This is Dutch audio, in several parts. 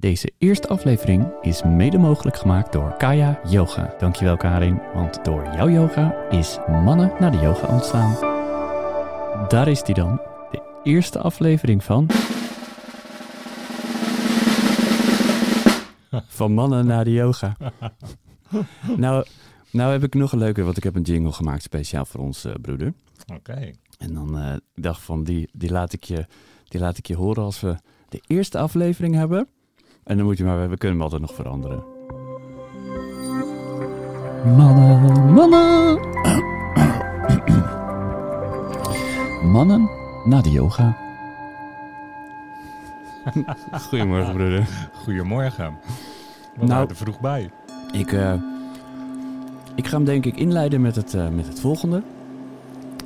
Deze eerste aflevering is mede mogelijk gemaakt door Kaya Yoga. Dankjewel Karin, want door jouw yoga is Mannen naar de yoga ontstaan. Daar is die dan, de eerste aflevering van... Van Mannen naar de yoga. Nou, nou heb ik nog een leuke, want ik heb een jingle gemaakt speciaal voor ons eh, broeder. Oké. En dan ik dacht van, die, die, laat ik je, die laat ik je horen als we de eerste aflevering hebben. En dan moet je maar, we kunnen hem altijd nog veranderen. Mannen, mannen. Mannen na de yoga. Goedemorgen broeder. Goedemorgen. We Nou- waren er vroeg bij. Ik, eh, ik ga hem denk ik inleiden met het, eh, met het volgende.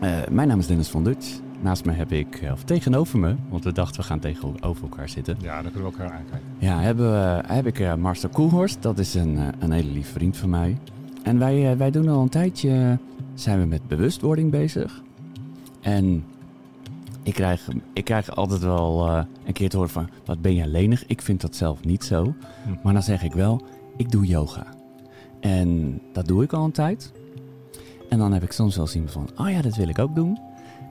Eh, mijn naam is Dennis van Dutch. Naast me heb ik, eh, of tegenover me, want we dachten we gaan tegenover elkaar zitten. Ja, dan kunnen we elkaar aankijken. Ja, hebben we, heb ik eh, Marcel Koelhorst. Dat is een, eh, een hele lief vriend van mij. En wij, wij doen al een tijdje, zijn we met bewustwording bezig. En ik krijg, ik krijg altijd wel een keer te horen van, wat ben je lenig? Ik vind dat zelf niet zo. Hm. Maar dan zeg ik wel, ik doe yoga. En dat doe ik al een tijd. En dan heb ik soms wel zien van, oh ja, dat wil ik ook doen.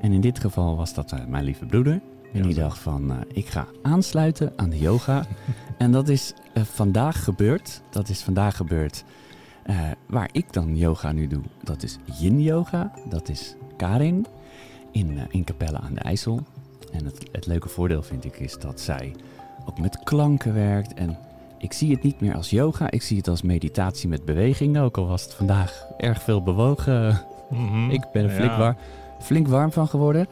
En in dit geval was dat eh, mijn lieve broeder. En die dacht van, eh, ik ga aansluiten aan de yoga. en dat is eh, vandaag gebeurd. Dat is vandaag gebeurd waar ik dan yoga nu doe. Dat is yin yoga. Dat is Karin in, in Capelle aan de IJssel. En het, het leuke voordeel vind ik is dat zij ook met klanken werkt. En ik zie het niet meer als yoga. Ik zie het als meditatie met beweging. Ook al was het vandaag erg veel bewogen. Mhm. Ik ben flink, Ja. Flink warm van geworden.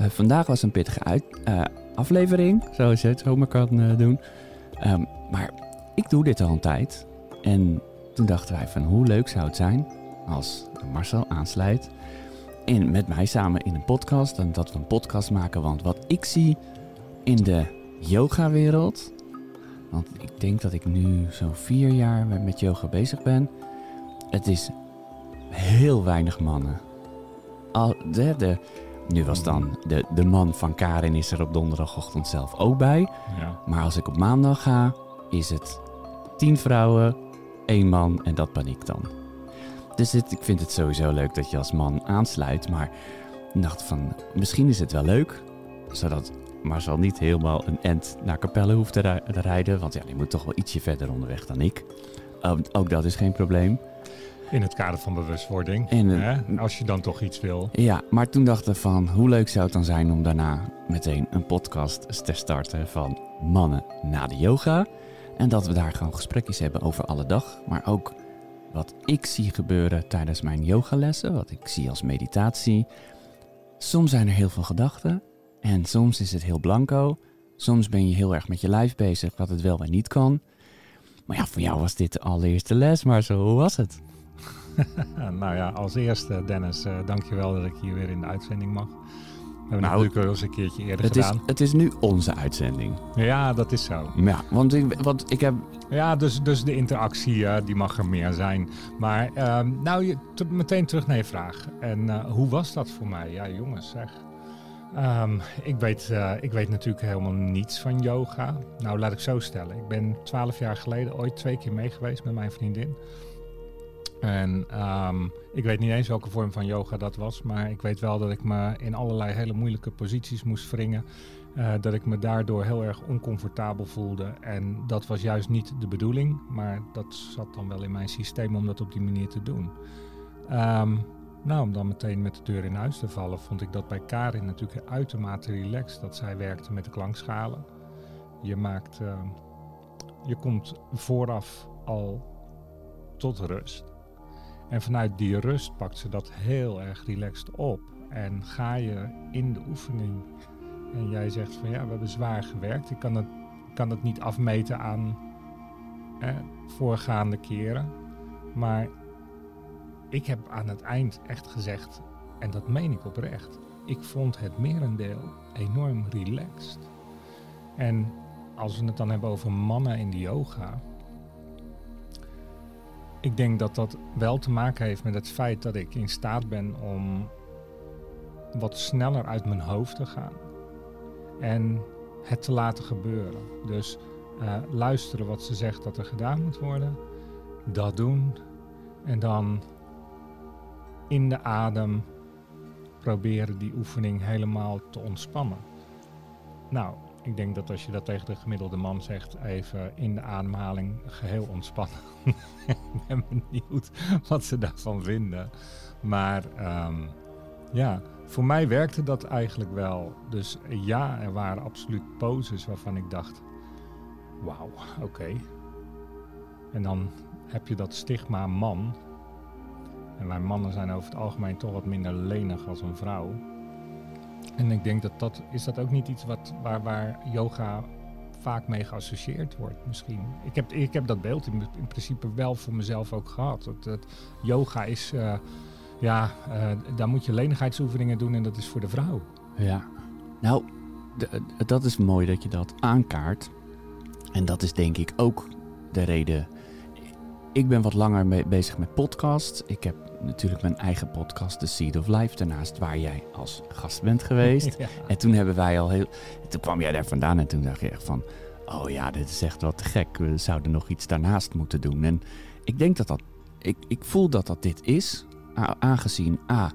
Eh, vandaag was een pittige uit, eh, aflevering, zoals je het zomaar kan eh, doen. Ehm, maar ik doe dit al een tijd. En toen dachten wij van hoe leuk zou het zijn als Marcel aansluit. In, met mij samen in een podcast. En dat we een podcast maken. Want wat ik zie in de yoga-wereld. Want ik denk dat ik nu zo'n vier jaar met yoga bezig ben. Het is heel weinig mannen. Al, de, de, nu was dan de, de man van Karin is er op donderdagochtend zelf ook bij. Ja. Maar als ik op maandag ga, is het tien vrouwen, één man en dat ben ik dan. Dus ik vind het sowieso leuk dat je als man aansluit. Maar ik dacht van, misschien is het wel leuk. Zodat Marcel niet helemaal een end naar Capelle hoeft te, ri- te rijden. Want ja, die moet toch wel ietsje verder onderweg dan ik. Ook dat is geen probleem. In het kader van bewustwording. En, hè? Als je dan toch iets wil. Ja, maar toen dachten we van hoe leuk zou het dan zijn om daarna meteen een podcast te starten van mannen na de yoga. En dat we daar gewoon gesprekjes hebben over alle dag, maar ook wat ik zie gebeuren tijdens mijn yogalessen, wat ik zie als meditatie. Soms zijn er heel veel gedachten en soms is het heel blanco. Soms ben je heel erg met je lijf bezig, wat het wel en niet kan. Maar ja, voor jou was dit de allereerste les, maar zo, hoe was het? nou ja, als eerste Dennis, eh dankjewel dat ik hier weer in de uitzending mag. We hebben Nou, het natuurlijk al eens een keertje eerder Het is, gedaan. het is nu onze uitzending. Ja, dat is zo. Ja, want ik, want ik heb Ja, dus, dus de interactie eh, die mag er meer zijn. Maar ehm, nou, je, meteen terug naar je vraag. En eh, hoe was dat voor mij? Ja, jongens, zeg. Ehm, ik, weet, ik weet natuurlijk helemaal niets van yoga. Nou, laat ik zo stellen. Ik ben twaalf jaar geleden ooit twee keer mee geweest met mijn vriendin. En ehm, ik weet niet eens welke vorm van yoga dat was. Maar ik weet wel dat ik me in allerlei hele moeilijke posities moest wringen. Eh, dat ik me daardoor heel erg oncomfortabel voelde. En dat was juist niet de bedoeling, maar dat zat dan wel in mijn systeem om dat op die manier te doen. Ehm, nou, om dan meteen met de deur in huis te vallen, vond ik dat bij Karin natuurlijk uitermate relaxed. Dat zij werkte met de klankschalen. Je maakt, ehm, je komt vooraf al tot rust. En vanuit die rust pakt ze dat heel erg relaxed op. En ga je in de oefening en jij zegt van ja, we hebben zwaar gewerkt. Ik kan het, kan het niet afmeten aan voorgaande keren. Maar ik heb aan het eind echt gezegd, en dat meen ik oprecht, ik vond het merendeel enorm relaxed. En als we het dan hebben over mannen in de yoga. Ik denk dat dat wel te maken heeft met het feit dat ik in staat ben om wat sneller uit mijn hoofd te gaan en het te laten gebeuren. Dus eh, luisteren wat ze zegt dat er gedaan moet worden. Dat doen. En dan in de adem proberen die oefening helemaal te ontspannen. Nou, ik denk dat als je dat tegen de gemiddelde man zegt, even in de ademhaling geheel ontspannen. ik ben benieuwd wat ze daarvan vinden. Maar ehm, ja, voor mij werkte dat eigenlijk wel. Dus ja, er waren absoluut poses waarvan ik dacht, wauw, oké. En dan heb je dat stigma man. En wij mannen zijn over het algemeen toch wat minder lenig als een vrouw. En ik denk dat dat, is dat ook niet iets wat, waar, waar yoga vaak mee geassocieerd wordt misschien. Ik heb, ik heb dat beeld in, in principe wel voor mezelf ook gehad. Dat, yoga is, uh, ja, uh, daar moet je lenigheidsoefeningen doen en dat is voor de vrouw. Ja, nou, de, dat is mooi dat je dat aankaart. En dat is denk ik ook de reden. Ik ben wat langer mee bezig met podcasts. Ik heb natuurlijk mijn eigen podcast, The Seed of Life, daarnaast waar jij als gast bent geweest. En toen hebben wij al heel. Toen kwam jij daar vandaan en toen dacht je echt van. Oh ja, dit is echt wat te gek. We zouden nog iets daarnaast moeten doen. En ik denk dat dat. Ik, ik voel dat dat dit is. Aangezien A.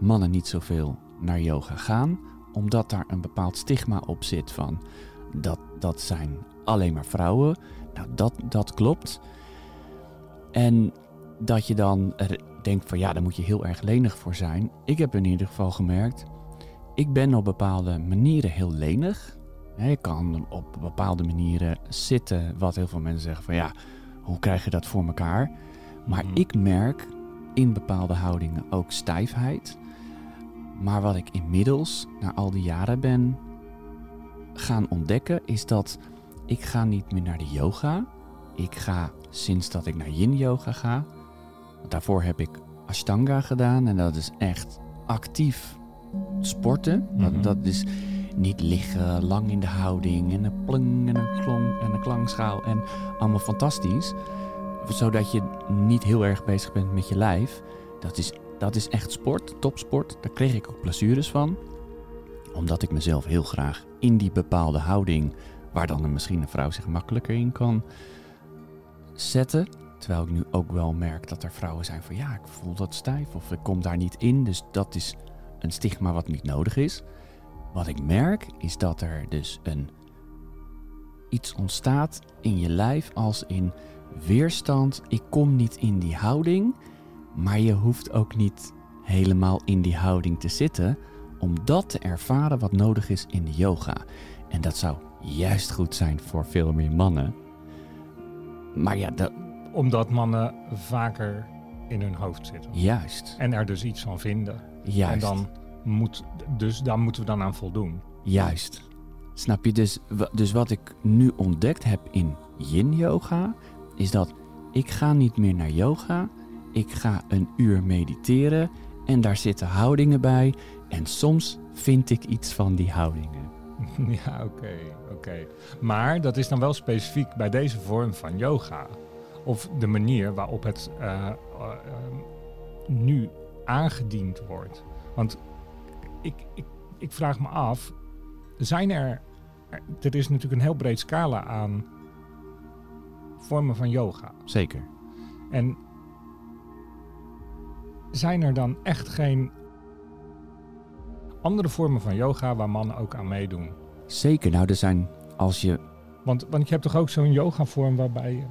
Mannen niet zoveel naar yoga gaan. Omdat daar een bepaald stigma op zit van. Dat, dat zijn alleen maar vrouwen. Nou, dat, dat klopt. En dat je dan denkt van ja, daar moet je heel erg lenig voor zijn. Ik heb in ieder geval gemerkt, ik ben op bepaalde manieren heel lenig. Ik kan op bepaalde manieren zitten, wat heel veel mensen zeggen van ja, hoe krijg je dat voor elkaar? Maar mhm. ik merk in bepaalde houdingen ook stijfheid. Maar wat ik inmiddels, na al die jaren ben gaan ontdekken, is dat ik ga niet meer naar de yoga. Ik ga sinds dat ik naar yin yoga ga, Daarvoor heb ik Ashtanga gedaan en dat is echt actief sporten. dat, mhm. dat, is niet liggen, lang in de houding en een pling en een klonk en een klankschaal en allemaal fantastisch. Zodat je niet heel erg bezig bent met je lijf. Dat is, dat is echt sport, topsport. Daar kreeg ik ook blessures van. Omdat ik mezelf heel graag in die bepaalde houding, waar dan misschien een vrouw zich makkelijker in kan zetten, Terwijl ik nu ook wel merk dat er vrouwen zijn van ja, ik voel dat stijf of ik kom daar niet in. Dus dat is een stigma wat niet nodig is. Wat ik merk is dat er dus een iets ontstaat in je lijf als in weerstand. Ik kom niet in die houding, maar je hoeft ook niet helemaal in die houding te zitten om dat te ervaren wat nodig is in de yoga. En dat zou juist goed zijn voor veel meer mannen. Maar ja, dat, omdat mannen vaker in hun hoofd zitten. Juist. En er dus iets van vinden. Juist. En dan moet, dus daar moeten we dan aan voldoen. Juist. Snap je? Dus, dus wat ik nu ontdekt heb in yin yoga, is dat ik ga niet meer naar yoga. Ik ga een uur mediteren en daar zitten houdingen bij. En soms vind ik iets van die houdingen. Ja, oké, oké. Maar dat is dan wel specifiek bij deze vorm van yoga of de manier waarop het uh, nu aangediend wordt. Want ik, ik, ik vraag me af, zijn er, er is natuurlijk een heel breed scala aan vormen van yoga. Zeker. En zijn er dan echt geen andere vormen van yoga waar mannen ook aan meedoen? Zeker. Nou, er zijn als je. Want, want je hebt toch ook zo'n yoga vorm waarbij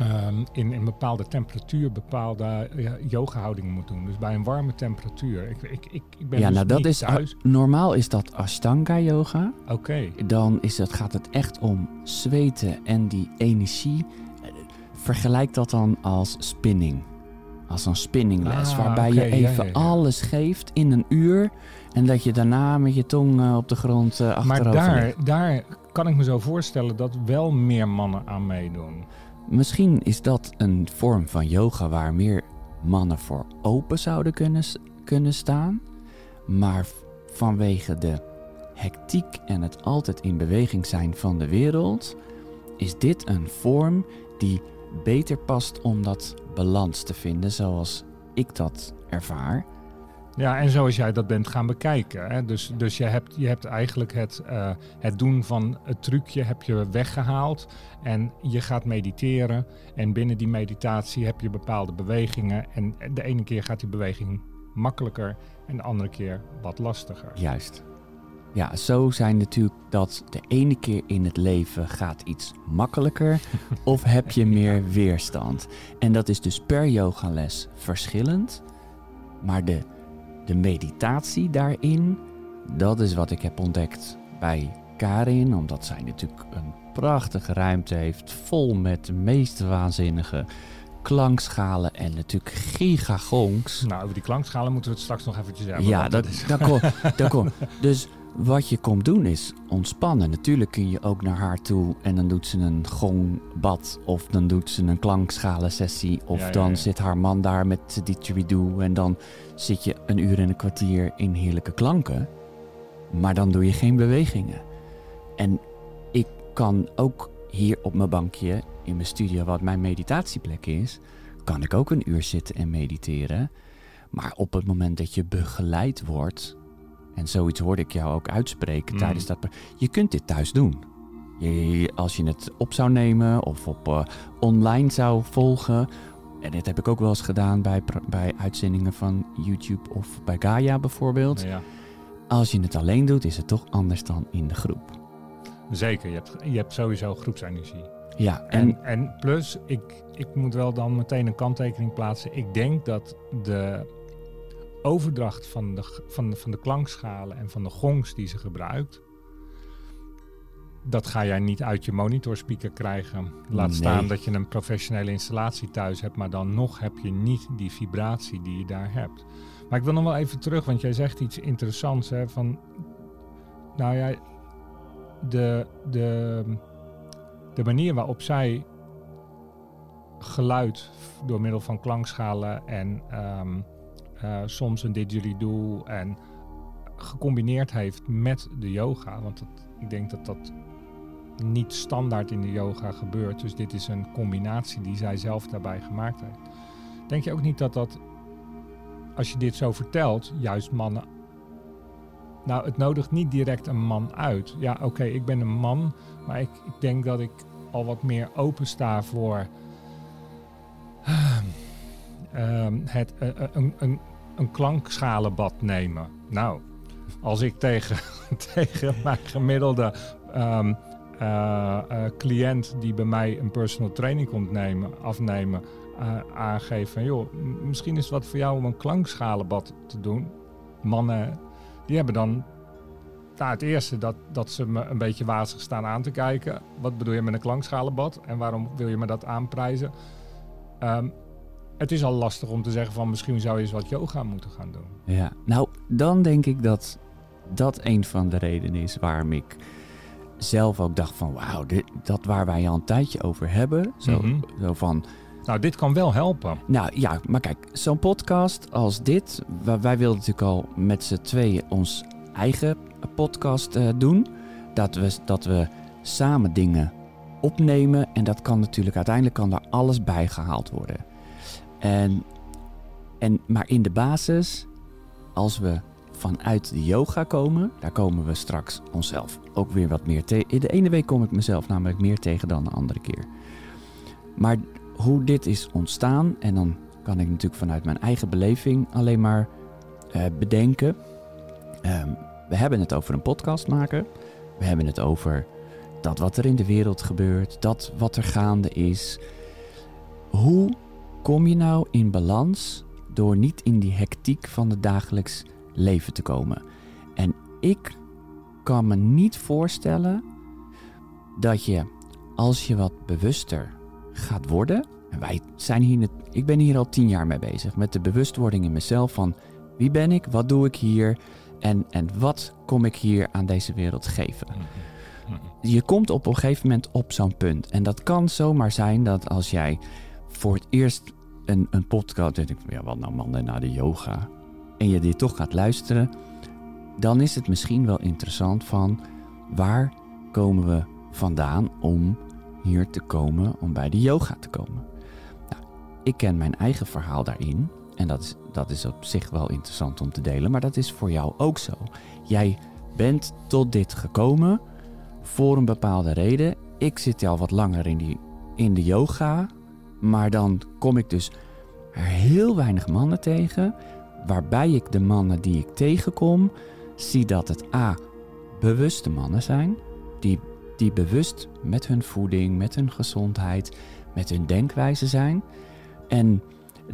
um, in een bepaalde temperatuur bepaalde uh, yoga-houdingen moet doen. Dus bij een warme temperatuur. Ik, ik, ik, ik ben ja, dus nou dat is thuis. normaal is dat Ashtanga yoga. Oké. Dan is het, gaat het echt om zweten en die energie. Vergelijk dat dan als spinning. Als een spinningles, Ah, waarbij je even ja, ja, ja. alles geeft in een uur. En dat je daarna met je tong eh, op de grond uh, Maar achterover daar, ligt. daar kan ik me zo voorstellen dat wel meer mannen aan meedoen. Misschien is dat een vorm van yoga waar meer mannen voor open zouden kunnen, kunnen staan. Maar vanwege de hectiek en het altijd in beweging zijn van de wereld, is dit een vorm die beter past om dat balans te vinden zoals ik dat ervaar. Ja, en zoals jij dat bent gaan bekijken. Hè? Dus, dus je, hebt, je hebt eigenlijk het, uh, het doen van het trucje heb je weggehaald. En je gaat mediteren. En binnen die meditatie heb je bepaalde bewegingen. En de ene keer gaat die beweging makkelijker en de andere keer wat lastiger. Juist. Ja, zo zijn natuurlijk dat de ene keer in het leven gaat iets makkelijker of heb je meer weerstand. En dat is dus per yogales verschillend. Maar de, de meditatie daarin, dat is wat ik heb ontdekt bij Karin. Omdat zij natuurlijk een prachtige ruimte heeft, vol met de meest waanzinnige klankschalen en natuurlijk gigagongs. Nou, over die klankschalen moeten we het straks nog eventjes hebben. Ja, dat, is... dat, komt, dat komt. Dus wat je komt doen is ontspannen. Natuurlijk kun je ook naar haar toe en dan doet ze een gongbad of dan doet ze een klankschalen sessie of dan zit haar man daar met didgeridoo en dan zit je een uur en een kwartier in heerlijke klanken. Maar dan doe je geen bewegingen. En ik kan ook hier op mijn bankje in mijn studio, wat mijn meditatieplek is, kan ik ook een uur zitten en mediteren. Maar op het moment dat je begeleid wordt, en zoiets hoorde ik jou ook uitspreken mm. tijdens dat. Je kunt dit thuis doen. Je, als je het op zou nemen of op uh, online zou volgen. En dit heb ik ook wel eens gedaan bij, bij uitzendingen van YouTube of bij Gaia bijvoorbeeld. Ja. Als je het alleen doet, is het toch anders dan in de groep. Zeker, je hebt, je hebt sowieso groepsenergie. Ja, en, en, en plus, ik, ik moet wel dan meteen een kanttekening plaatsen. Ik denk dat de overdracht van de, van, van de klankschalen en van de gongs die ze gebruikt, dat ga jij niet uit je monitorspeaker krijgen. Laat staan dat je een professionele installatie thuis hebt, maar dan nog heb je niet die vibratie die je daar hebt. Maar ik wil nog wel even terug, want jij zegt iets interessants. Hè, van, nou ja, de, de, de manier waarop zij geluid door middel van klankschalen en um, uh, soms een didgeridoo en gecombineerd heeft met de yoga. Want dat, ik denk dat dat niet standaard in de yoga gebeurt. Dus dit is een combinatie die zij zelf daarbij gemaakt heeft. Denk je ook niet dat dat, als je dit zo vertelt, juist mannen. Nou, het nodigt niet direct een man uit. Ja, oké, ik ben een man, maar ik, ik denk dat ik al wat meer open sta voor Ehm, het, uh, een, een, een klankschalenbad nemen. Nou, als ik tegen, tegen mijn gemiddelde um, uh, cliënt die bij mij een personal training komt nemen, afnemen, aangeef van joh, misschien is het wat voor jou om een klankschalenbad te doen. Mannen, die hebben dan nou, het eerste dat, dat ze me een beetje wazig staan aan te kijken. Wat bedoel je met een klankschalenbad en waarom wil je me dat aanprijzen? Um, het is al lastig om te zeggen van misschien zou je eens wat yoga moeten gaan doen. Ja, nou dan denk ik dat dat een van de redenen is waarom ik zelf ook dacht van wauw, dat waar wij al een tijdje over hebben. Zo, mhm. zo van... Nou, dit kan wel helpen. Nou ja, maar kijk, zo'n podcast als dit, wij wilden natuurlijk al met z'n tweeën ons eigen podcast uh, doen. Dat we, dat we samen dingen opnemen en dat kan natuurlijk uiteindelijk kan daar alles bij gehaald worden. En, en, maar in de basis, als we vanuit de yoga komen, daar komen we straks onszelf ook weer wat meer tegen. De ene week kom ik mezelf namelijk meer tegen dan de andere keer. Maar hoe dit is ontstaan, en dan kan ik natuurlijk vanuit mijn eigen beleving alleen maar uh, bedenken. Um, we hebben het over een podcast maken. We hebben het over dat wat er in de wereld gebeurt, dat wat er gaande is. Hoe kom je nou in balans door niet in die hectiek van het dagelijks leven te komen? En ik kan me niet voorstellen dat je, als je wat bewuster gaat worden, en wij zijn hier, ik ben hier al tien jaar mee bezig met de bewustwording in mezelf van wie ben ik, wat doe ik hier en, en wat kom ik hier aan deze wereld geven. Je komt op een gegeven moment op zo'n punt. En dat kan zomaar zijn dat als jij voor het eerst een, een podcast. denk ik ja, wat nou man, naar de yoga. En je dit toch gaat luisteren. Dan is het misschien wel interessant van waar komen we vandaan om hier te komen, om bij de yoga te komen. Nou, ik ken mijn eigen verhaal daarin. en dat is, dat is op zich wel interessant om te delen, maar dat is voor jou ook zo. Jij bent tot dit gekomen voor een bepaalde reden. Ik zit al wat langer in, die, in de yoga, maar dan kom ik dus er heel weinig mannen tegen, waarbij ik de mannen die ik tegenkom, zie dat het A, bewuste mannen zijn, die, die bewust met hun voeding, met hun gezondheid, met hun denkwijze zijn. En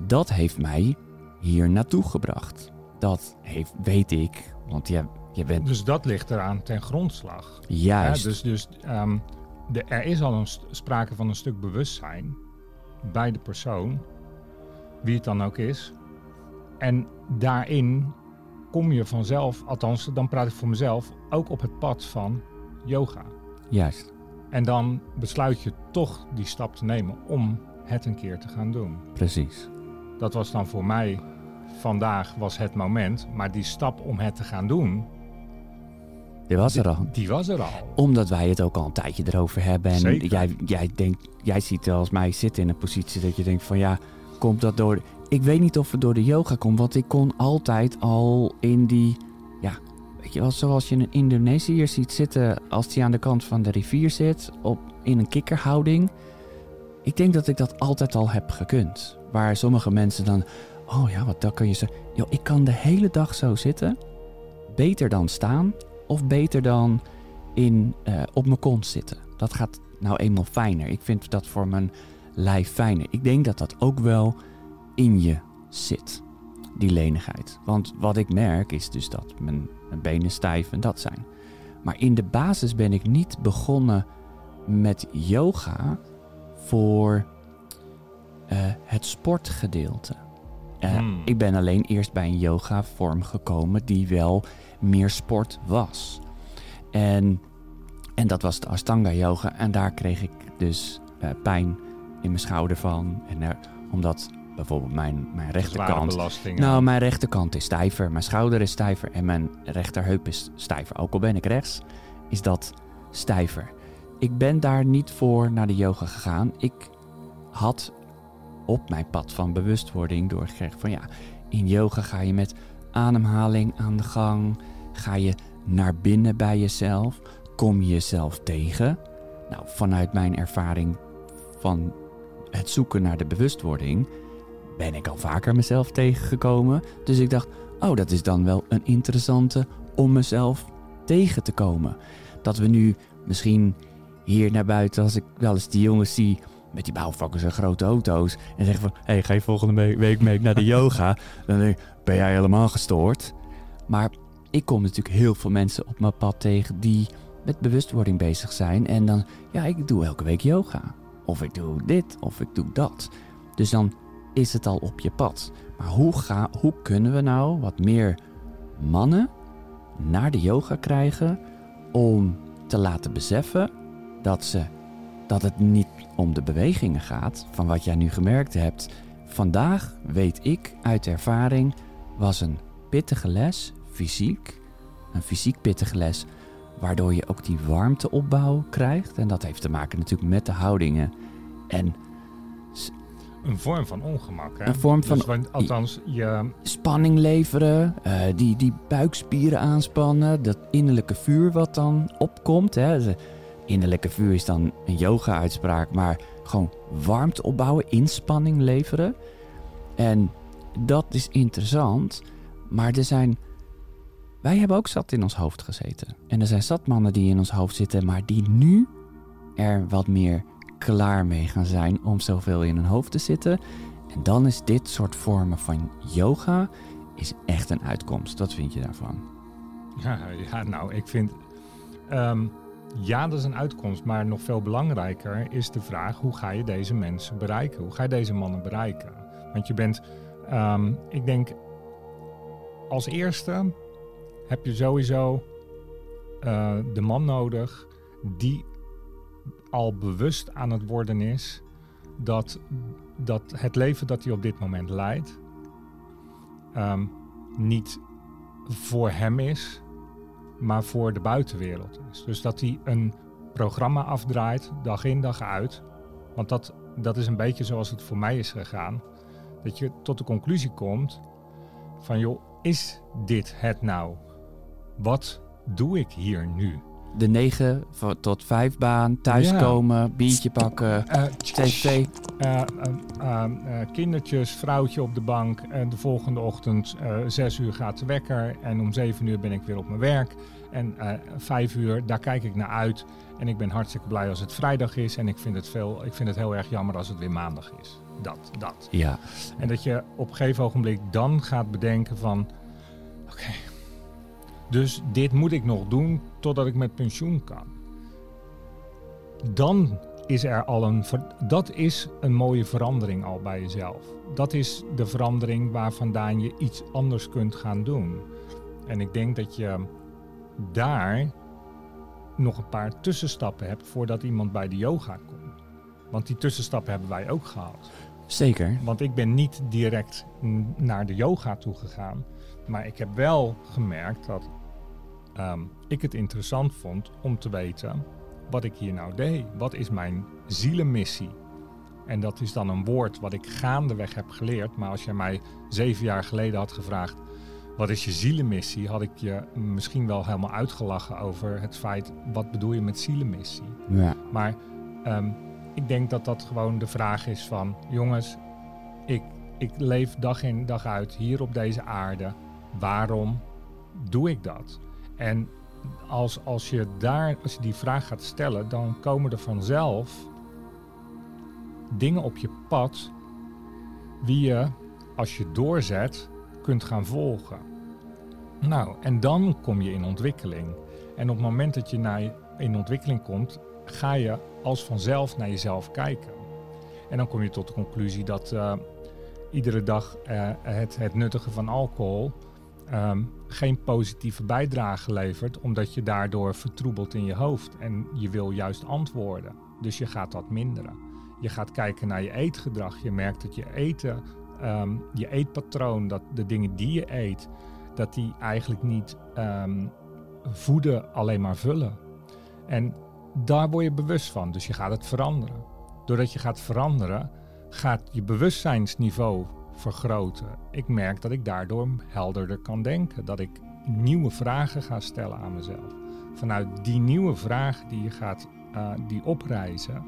dat heeft mij hier naartoe gebracht. Dat heeft, weet ik, want je, je bent... Dus dat ligt eraan ten grondslag. Juist. Ja, dus dus ehm, de, er is al een sprake van een stuk bewustzijn bij de persoon, wie het dan ook is. En daarin kom je vanzelf, althans dan praat ik voor mezelf, ook op het pad van yoga. Juist. En dan besluit je toch die stap te nemen om het een keer te gaan doen. Precies. Dat was dan voor mij vandaag was het moment, maar die stap om het te gaan doen, Dit was er al. die was er al. Omdat wij het ook al een tijdje erover hebben. En Zeker. jij, jij, denkt, jij ziet als mij zitten in een positie dat je denkt van ja, komt dat door... Ik weet niet of het door de yoga komt, want ik kon altijd al in die... Ja, weet je wel, zoals je een Indonesiër ziet zitten als hij aan de kant van de rivier zit, op, in een kikkerhouding. Ik denk dat ik dat altijd al heb gekund. Waar sommige mensen dan, oh ja, wat dat kun je zo... Yo, ik kan de hele dag zo zitten, beter dan staan of beter dan in, eh, op mijn kont zitten. Dat gaat nou eenmaal fijner. Ik vind dat voor mijn lijf fijner. Ik denk dat dat ook wel in je zit, die lenigheid. Want wat ik merk is dus dat mijn, mijn benen stijf en dat zijn. Maar in de basis ben ik niet begonnen met yoga voor eh, het sportgedeelte. Eh, Hmm. Ik ben alleen eerst bij een yoga vorm gekomen die wel meer sport was. En, en dat was de Ashtanga yoga. En daar kreeg ik dus eh, pijn in mijn schouder van. En er, omdat bijvoorbeeld mijn, mijn rechterkant... Nou, mijn rechterkant is stijver, mijn schouder is stijver en mijn rechterheup is stijver. Ook al ben ik rechts, is dat stijver. Ik ben daar niet voor naar de yoga gegaan. Ik had op mijn pad van bewustwording doorgekregen van ja, in yoga ga je met ademhaling aan de gang, ga je naar binnen bij jezelf, kom je jezelf tegen. Nou, vanuit mijn ervaring van het zoeken naar de bewustwording ben ik al vaker mezelf tegengekomen. Dus ik dacht, oh, dat is dan wel een interessante om mezelf tegen te komen. Dat we nu misschien hier naar buiten, als ik wel eens die jongens zie met die bouwvakkers en grote auto's. En zeggen van, hé, hey, ga je volgende week mee naar de yoga? Dan denk ik, ben jij helemaal gestoord? Maar ik kom natuurlijk heel veel mensen op mijn pad tegen die met bewustwording bezig zijn. En dan, ja, ik doe elke week yoga. Of ik doe dit, of ik doe dat. Dus dan is het al op je pad. Maar hoe, ga, hoe kunnen we nou wat meer mannen naar de yoga krijgen om te laten beseffen dat, ze, dat het niet om de bewegingen gaat van wat jij nu gemerkt hebt. Vandaag weet ik uit ervaring was een pittige les, fysiek, een fysiek pittige les, waardoor je ook die warmteopbouw krijgt. En dat heeft te maken natuurlijk met de houdingen. En Een vorm van ongemak. Hè? Een vorm van- Dus, want, althans, je, spanning leveren, eh, die, die buikspieren aanspannen, dat innerlijke vuur wat dan opkomt. Hè. De innerlijke vuur is dan een yoga-uitspraak, maar gewoon warmte opbouwen, inspanning leveren. En dat is interessant, maar er zijn... Wij hebben ook zat in ons hoofd gezeten. En er zijn zat mannen die in ons hoofd zitten, maar die nu er wat meer klaar mee gaan zijn om zoveel in hun hoofd te zitten. En dan is dit soort vormen van yoga is echt een uitkomst. Wat vind je daarvan? ja, nou, ik vind... ehm, ja, dat is een uitkomst, maar nog veel belangrijker is de vraag... hoe ga je deze mensen bereiken? Hoe ga je deze mannen bereiken? Want je bent, ehm, ik denk, als eerste heb je sowieso eh, de man nodig die al bewust aan het worden is dat, dat het leven dat hij op dit moment leidt ehm, niet voor hem is, maar voor de buitenwereld is. Dus dat hij een programma afdraait, dag in dag uit. Want dat, dat is een beetje zoals het voor mij is gegaan. Dat je tot de conclusie komt van joh, is dit het nou? Wat doe ik hier nu? De 9 tot 5 baan, thuiskomen, biertje pakken, uh, tv. Uh, uh, kindertjes, vrouwtje op de bank. En de volgende ochtend 6 uur gaat de wekker. En om 7 uur ben ik weer op mijn werk. En 5 uur, daar kijk ik naar uit. En ik ben hartstikke blij als het vrijdag is. En ik vind het, veel, ik vind het heel erg jammer als het weer maandag is. Dat, dat. Ja. En dat je op een gegeven ogenblik dan gaat bedenken van... Oké, dus dit moet ik nog doen totdat ik met pensioen kan. Dan is er al een. Dat is een mooie verandering al bij jezelf. Dat is de verandering waar vandaan je iets anders kunt gaan doen. En ik denk dat je daar nog een paar tussenstappen hebt voordat iemand bij de yoga komt. Want die tussenstappen hebben wij ook gehad. Zeker. Want ik ben niet direct naar de yoga toe gegaan. Maar ik heb wel gemerkt dat Ehm, ik het interessant vond om te weten wat ik hier nou deed. Wat is mijn zielenmissie? En dat is dan een woord wat ik gaandeweg heb geleerd. Maar als je mij zeven jaar geleden had gevraagd: wat is je zielenmissie? Had ik je misschien wel helemaal uitgelachen over het feit: wat bedoel je met zielenmissie? Ja. Maar ehm, ik denk dat dat gewoon de vraag is: van jongens, ik, ik leef dag in dag uit hier op deze aarde. Waarom doe ik dat? En als, als, je daar, als je die vraag gaat stellen, dan komen er vanzelf dingen op je pad die je, als je doorzet, kunt gaan volgen. Nou, en dan kom je in ontwikkeling. En op het moment dat je naar, in ontwikkeling komt, ga je als vanzelf naar jezelf kijken. En dan kom je tot de conclusie dat uh, iedere dag uh, het, het nuttigen van alcohol Ehm, geen positieve bijdrage levert, omdat je daardoor vertroebelt in je hoofd. En je wil juist antwoorden. Dus je gaat dat minderen. Je gaat kijken naar je eetgedrag. Je merkt dat je eten, um, je eetpatroon, dat de dingen die je eet, dat die eigenlijk niet um, voeden, alleen maar vullen. En daar word je bewust van. Dus je gaat het veranderen. Doordat je gaat veranderen, gaat je bewustzijnsniveau vergroten. Ik merk dat ik daardoor helderder kan denken. Dat ik nieuwe vragen ga stellen aan mezelf. Vanuit die nieuwe vragen die je gaat uh, die opreizen,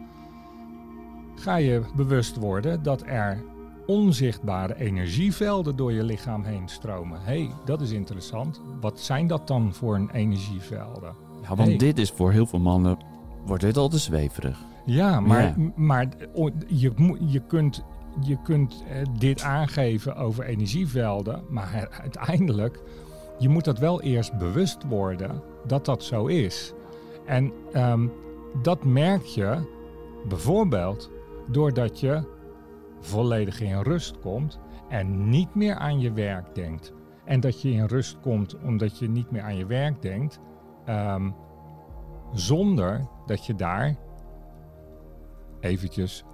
ga je bewust worden dat er onzichtbare energievelden door je lichaam heen stromen. hey, dat is interessant. Wat zijn dat dan voor een energievelden? Ja, want dit is voor heel veel mannen wordt dit al te zweverig. Ja, maar, maar je, je kunt je kunt eh, dit aangeven over energievelden, maar uiteindelijk, je moet dat wel eerst bewust worden dat dat zo is. En um, dat merk je bijvoorbeeld doordat je volledig in rust komt en niet meer aan je werk denkt. En dat je in rust komt omdat je niet meer aan je werk denkt, um, zonder dat je daar eventjes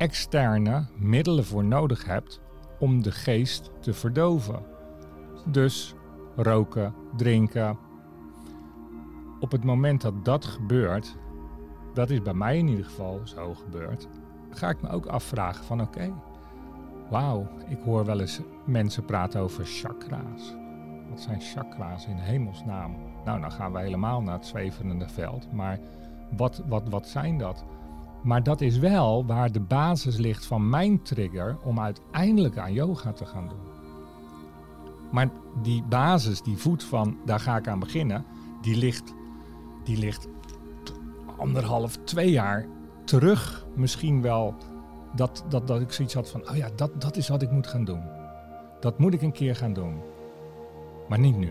externe middelen voor nodig hebt om de geest te verdoven. Dus roken, drinken. Op het moment dat dat gebeurt, dat is bij mij in ieder geval zo gebeurd, ga ik me ook afvragen van oké, wauw, ik hoor wel eens mensen praten over chakra's. Wat zijn chakra's in hemelsnaam? Nou, dan gaan we helemaal naar het zweverende veld. Maar wat, wat, wat zijn dat? Maar dat is wel waar de basis ligt van mijn trigger om uiteindelijk aan yoga te gaan doen. Maar die basis, die voet van daar ga ik aan beginnen, die ligt, die ligt anderhalf, twee jaar terug. Misschien wel dat, dat, dat ik zoiets had van, oh ja, dat, dat is wat ik moet gaan doen. Dat moet ik een keer gaan doen. Maar niet nu.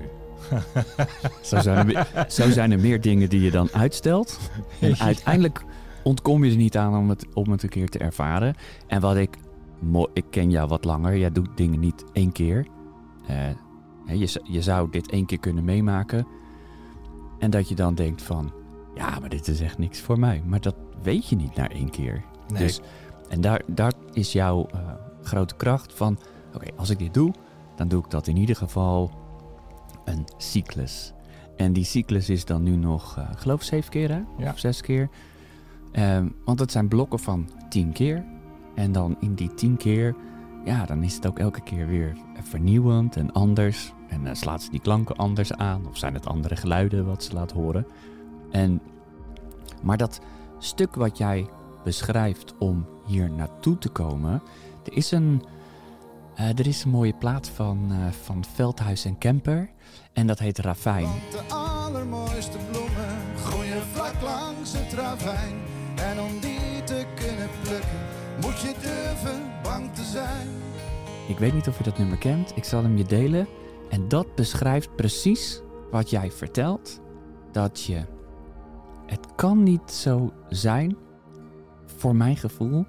zo, zijn er, zo zijn er meer dingen die je dan uitstelt. En uiteindelijk ontkom je er niet aan om het, om het een keer te ervaren. En wat ik, ik ken jou wat langer, jij doet dingen niet één keer. Uh, je, je zou dit één keer kunnen meemaken. En dat je dan denkt van, ja, maar dit is echt niks voor mij. Maar dat weet je niet na één keer. Nee. Dus, en daar, daar is jouw uh, grote kracht van, oké, als ik dit doe, dan doe ik dat in ieder geval een cyclus. En die cyclus is dan nu nog, uh, geloof zeven keer hè? Ja. Of zes keer. Um, want het zijn blokken van 10 keer. En dan in die tien keer, ja, dan is het ook elke keer weer vernieuwend en anders. En uh, slaat ze die klanken anders aan? Of zijn het andere geluiden wat ze laat horen? En, maar dat stuk wat jij beschrijft om hier naartoe te komen, er is een, uh, er is een mooie plaat van, uh, van Veldhuis en Kemper. En dat heet Ravijn. De allermooiste bloemen groeien vlak langs het ravijn. En om die te kunnen plukken, moet je durven bang te zijn. Ik weet niet of je dat nummer kent. Ik zal hem je delen. En dat beschrijft precies wat jij vertelt. Dat je. Het kan niet zo zijn, voor mijn gevoel,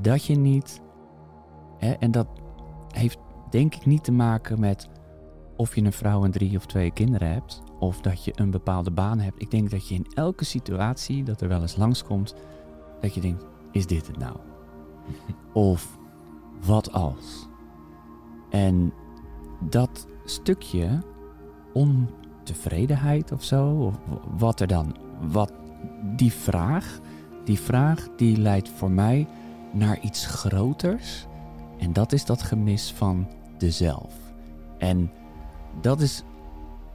dat je niet. Hè, en dat heeft denk ik niet te maken met of je een vrouw en drie of twee kinderen hebt. Of dat je een bepaalde baan hebt. Ik denk dat je in elke situatie dat er wel eens langskomt, dat je denkt: is dit het nou? of wat als? En dat stukje ontevredenheid of zo, of wat er dan, wat die vraag, die vraag die leidt voor mij naar iets groters. En dat is dat gemis van de zelf. En dat is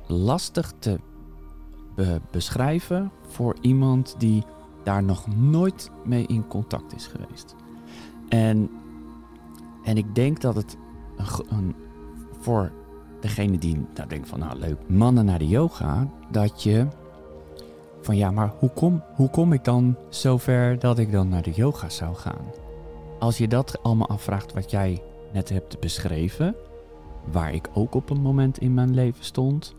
lastig te be beschrijven voor iemand die daar nog nooit mee in contact is geweest. En, en ik denk dat het een, voor degene die nou, denkt van nou leuk, mannen naar de yoga, dat je van ja, maar hoe kom, hoe kom ik dan zover dat ik dan naar de yoga zou gaan? Als je dat allemaal afvraagt wat jij net hebt beschreven, waar ik ook op een moment in mijn leven stond,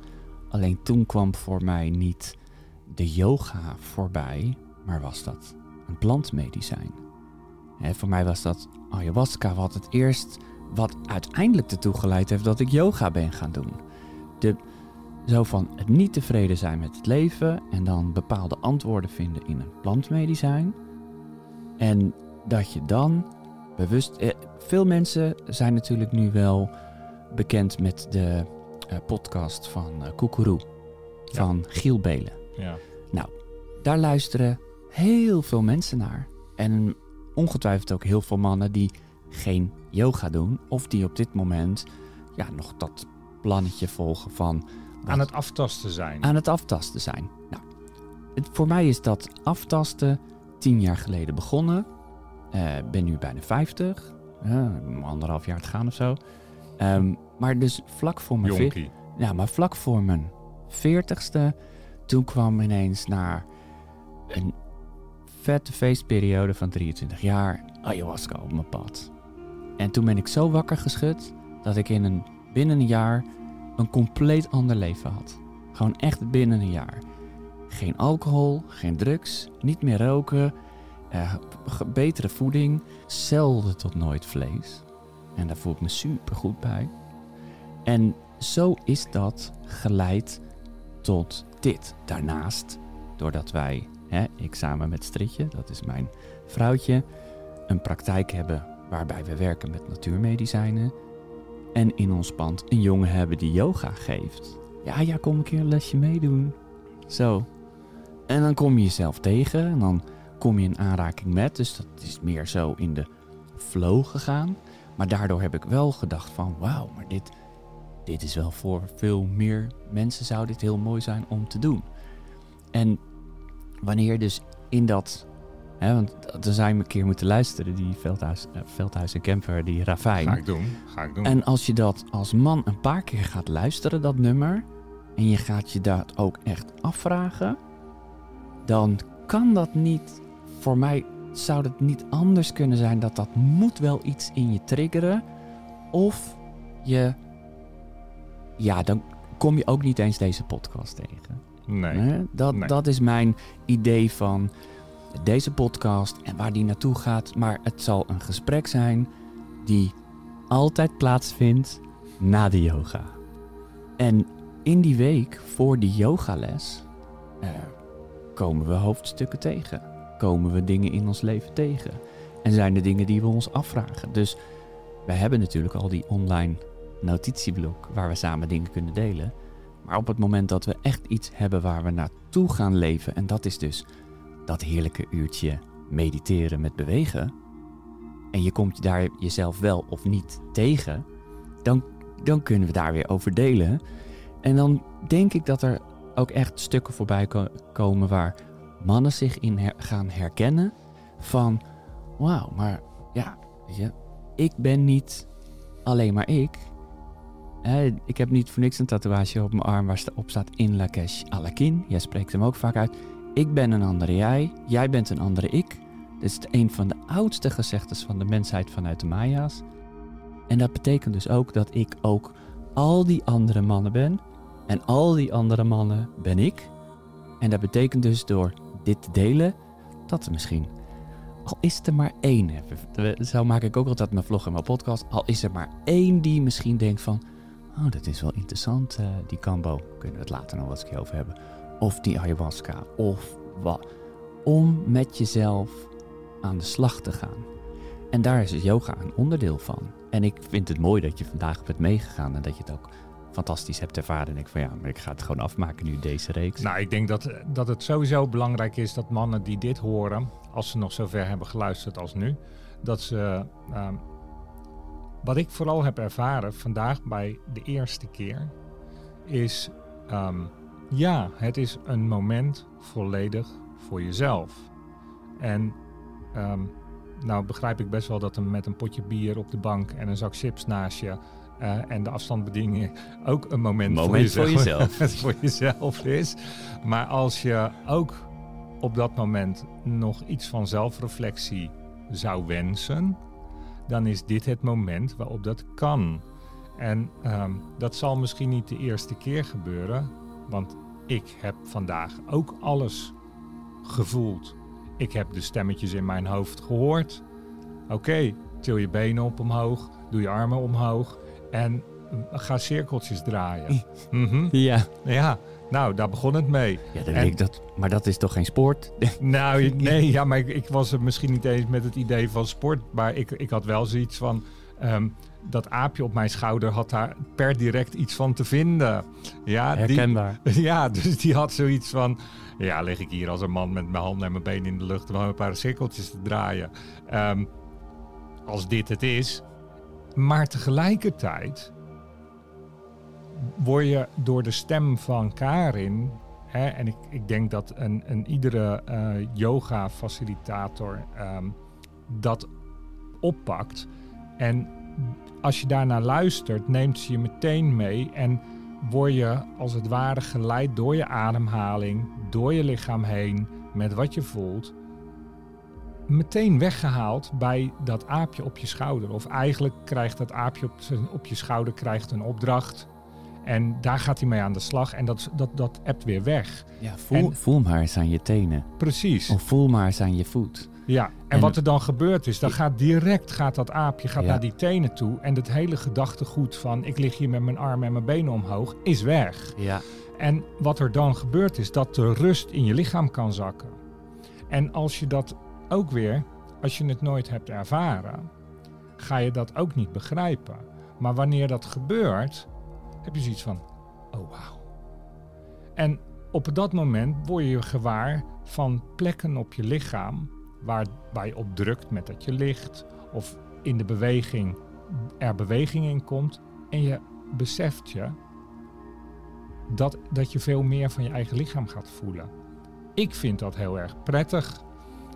alleen toen kwam voor mij niet de yoga voorbij, maar was dat een plantmedicijn. Voor mij was dat ayahuasca wat het eerst wat uiteindelijk ertoe geleid heeft dat ik yoga ben gaan doen. De, zo van het niet tevreden zijn met het leven en dan bepaalde antwoorden vinden in een plantmedicijn. En dat je dan bewust. Eh, veel mensen zijn natuurlijk nu wel bekend met de podcast van uh, Koekeroe. Van ja. Giel Belen. Ja. Nou, daar luisteren heel veel mensen naar. En ongetwijfeld ook heel veel mannen die geen yoga doen. Of die op dit moment ja, nog dat plannetje volgen van... Aan het aftasten zijn. Aan het aftasten zijn. Nou, het, voor mij is dat aftasten tien jaar geleden begonnen. Uh, ben nu bijna 50. Uh, anderhalf jaar te gaan of zo. Um, maar dus vlak voor mijn... Jonkie. Ja, maar vlak voor mijn veertigste... Toen kwam ineens naar een vette feestperiode van 23 jaar ayahuasca op mijn pad. En toen ben ik zo wakker geschud dat ik in een, binnen een jaar een compleet ander leven had. Gewoon echt binnen een jaar. Geen alcohol, geen drugs, niet meer roken, uh, betere voeding, zelden tot nooit vlees. En daar voel ik me super goed bij. En zo is dat geleid tot dit. Daarnaast, doordat wij, hè, ik samen met Stritje, dat is mijn vrouwtje, een praktijk hebben waarbij we werken met natuurmedicijnen. En in ons pand een jongen hebben die yoga geeft. Ja, ja, kom een keer een lesje meedoen. Zo. En dan kom je jezelf tegen en dan kom je in aanraking met. Dus dat is meer zo in de flow gegaan. Maar daardoor heb ik wel gedacht van wauw, maar dit, dit is wel voor veel meer mensen zou dit heel mooi zijn om te doen. En wanneer dus in dat Hè, want dan zou je een keer moeten luisteren, die Veldhuis, uh, Veldhuis en Kemper, die Ravijn. Ga ik doen, ga ik doen. En als je dat als man een paar keer gaat luisteren, dat nummer, en je gaat je dat ook echt afvragen, dan kan dat niet, voor mij zou het niet anders kunnen zijn dat dat moet wel iets in je triggeren. Of je, ja, dan kom je ook niet eens deze podcast tegen. Nee. Dat, Nee. dat is mijn idee van deze podcast en waar die naartoe gaat. Maar het zal een gesprek zijn die altijd plaatsvindt na de yoga. En in die week voor die yogales eh, komen we hoofdstukken tegen. Komen we dingen in ons leven tegen. En zijn er dingen die we ons afvragen. Dus we hebben natuurlijk al die online notitieblok waar we samen dingen kunnen delen. Maar op het moment dat we echt iets hebben waar we naartoe gaan leven, en dat is dus dat heerlijke uurtje mediteren met bewegen, en je komt daar jezelf wel of niet tegen, dan, dan kunnen we daar weer over delen. En dan denk ik dat er ook echt stukken voorbij komen waar mannen zich in gaan herkennen van, wauw, maar ja, weet je, ik ben niet alleen maar ik. Ik heb niet voor niks een tatoeage op mijn arm waar op staat In Lakesh Alakin. Jij spreekt hem ook vaak uit. Ik ben een andere jij, jij bent een andere ik. Dit is een van de oudste gezegdes van de mensheid vanuit de Maya's. En dat betekent dus ook dat ik ook al die andere mannen ben. En al die andere mannen ben ik. En dat betekent dus door dit te delen, dat er misschien, al is er maar één, zo maak ik ook altijd mijn vlog en mijn podcast, al is er maar één die misschien denkt van, oh dat is wel interessant, uh, die kambo, kunnen we het later nog eens een keer over hebben. Of die ayahuasca, of wat. Om met jezelf aan de slag te gaan. En daar is yoga een onderdeel van. En ik vind het mooi dat je vandaag bent meegegaan en dat je het ook fantastisch hebt ervaren. En ik van ja, maar ik ga het gewoon afmaken nu deze reeks. Nou, ik denk dat, dat het sowieso belangrijk is dat mannen die dit horen, als ze nog zover hebben geluisterd als nu, dat ze. Ehm, wat ik vooral heb ervaren vandaag bij de eerste keer, is ehm, ja, het is een moment volledig voor jezelf. En um, nou begrijp ik best wel dat er met een potje bier op de bank en een zak chips naast je uh, en de afstandsbediening ook een moment, moment voor jezelf, voor, jezelf. voor jezelf is. Maar als je ook op dat moment nog iets van zelfreflectie zou wensen, dan is dit het moment waarop dat kan. En um, dat zal misschien niet de eerste keer gebeuren, want ik heb vandaag ook alles gevoeld. Ik heb de stemmetjes in mijn hoofd gehoord. Oké, til je benen op omhoog, doe je armen omhoog en ga cirkeltjes draaien. Mm Ja. Ja, nou, daar begon het mee. Ja, dan en, ik dat, maar dat is toch geen sport? nou, nee, ja, maar ik, ik, was het misschien niet eens met het idee van sport. Maar ik, ik had wel zoiets van... Um, dat aapje op mijn schouder had daar per direct iets van te vinden. Ja, Herkenbaar. Die, ja, dus die had zoiets van... Ja, lig ik hier als een man met mijn handen en mijn benen in de lucht... om een paar cirkeltjes te draaien. Um, als dit het is. Maar tegelijkertijd word je door de stem van Karin... Hè, en ik, ik denk dat een, een iedere uh, yoga-facilitator um, dat oppakt... En als je daarnaar luistert, neemt ze je meteen mee en word je als het ware geleid door je ademhaling, door je lichaam heen, met wat je voelt, meteen weggehaald bij dat aapje op je schouder. Of eigenlijk krijgt dat aapje op, op je schouder krijgt een opdracht. En daar gaat hij mee aan de slag en dat, dat, dat ebt weer weg. Ja, voel, voel maar eens aan je tenen. Precies. Of voel maar eens aan je voet. Ja, en, wat er dan gebeurt is, dan gaat direct gaat dat aapje gaat naar die tenen toe. En het hele gedachtegoed van ik lig hier met mijn armen en mijn benen omhoog, is weg. Ja. En wat er dan gebeurt is dat de rust in je lichaam kan zakken. En als je dat ook weer, als je het nooit hebt ervaren, ga je dat ook niet begrijpen. Maar wanneer dat gebeurt, heb je zoiets van, oh wauw. En op dat moment word je gewaar van plekken op je lichaam waar, je op drukt met dat je ligt of in de beweging er beweging in komt en je beseft je dat, dat je veel meer van je eigen lichaam gaat voelen. Ik vind dat heel erg prettig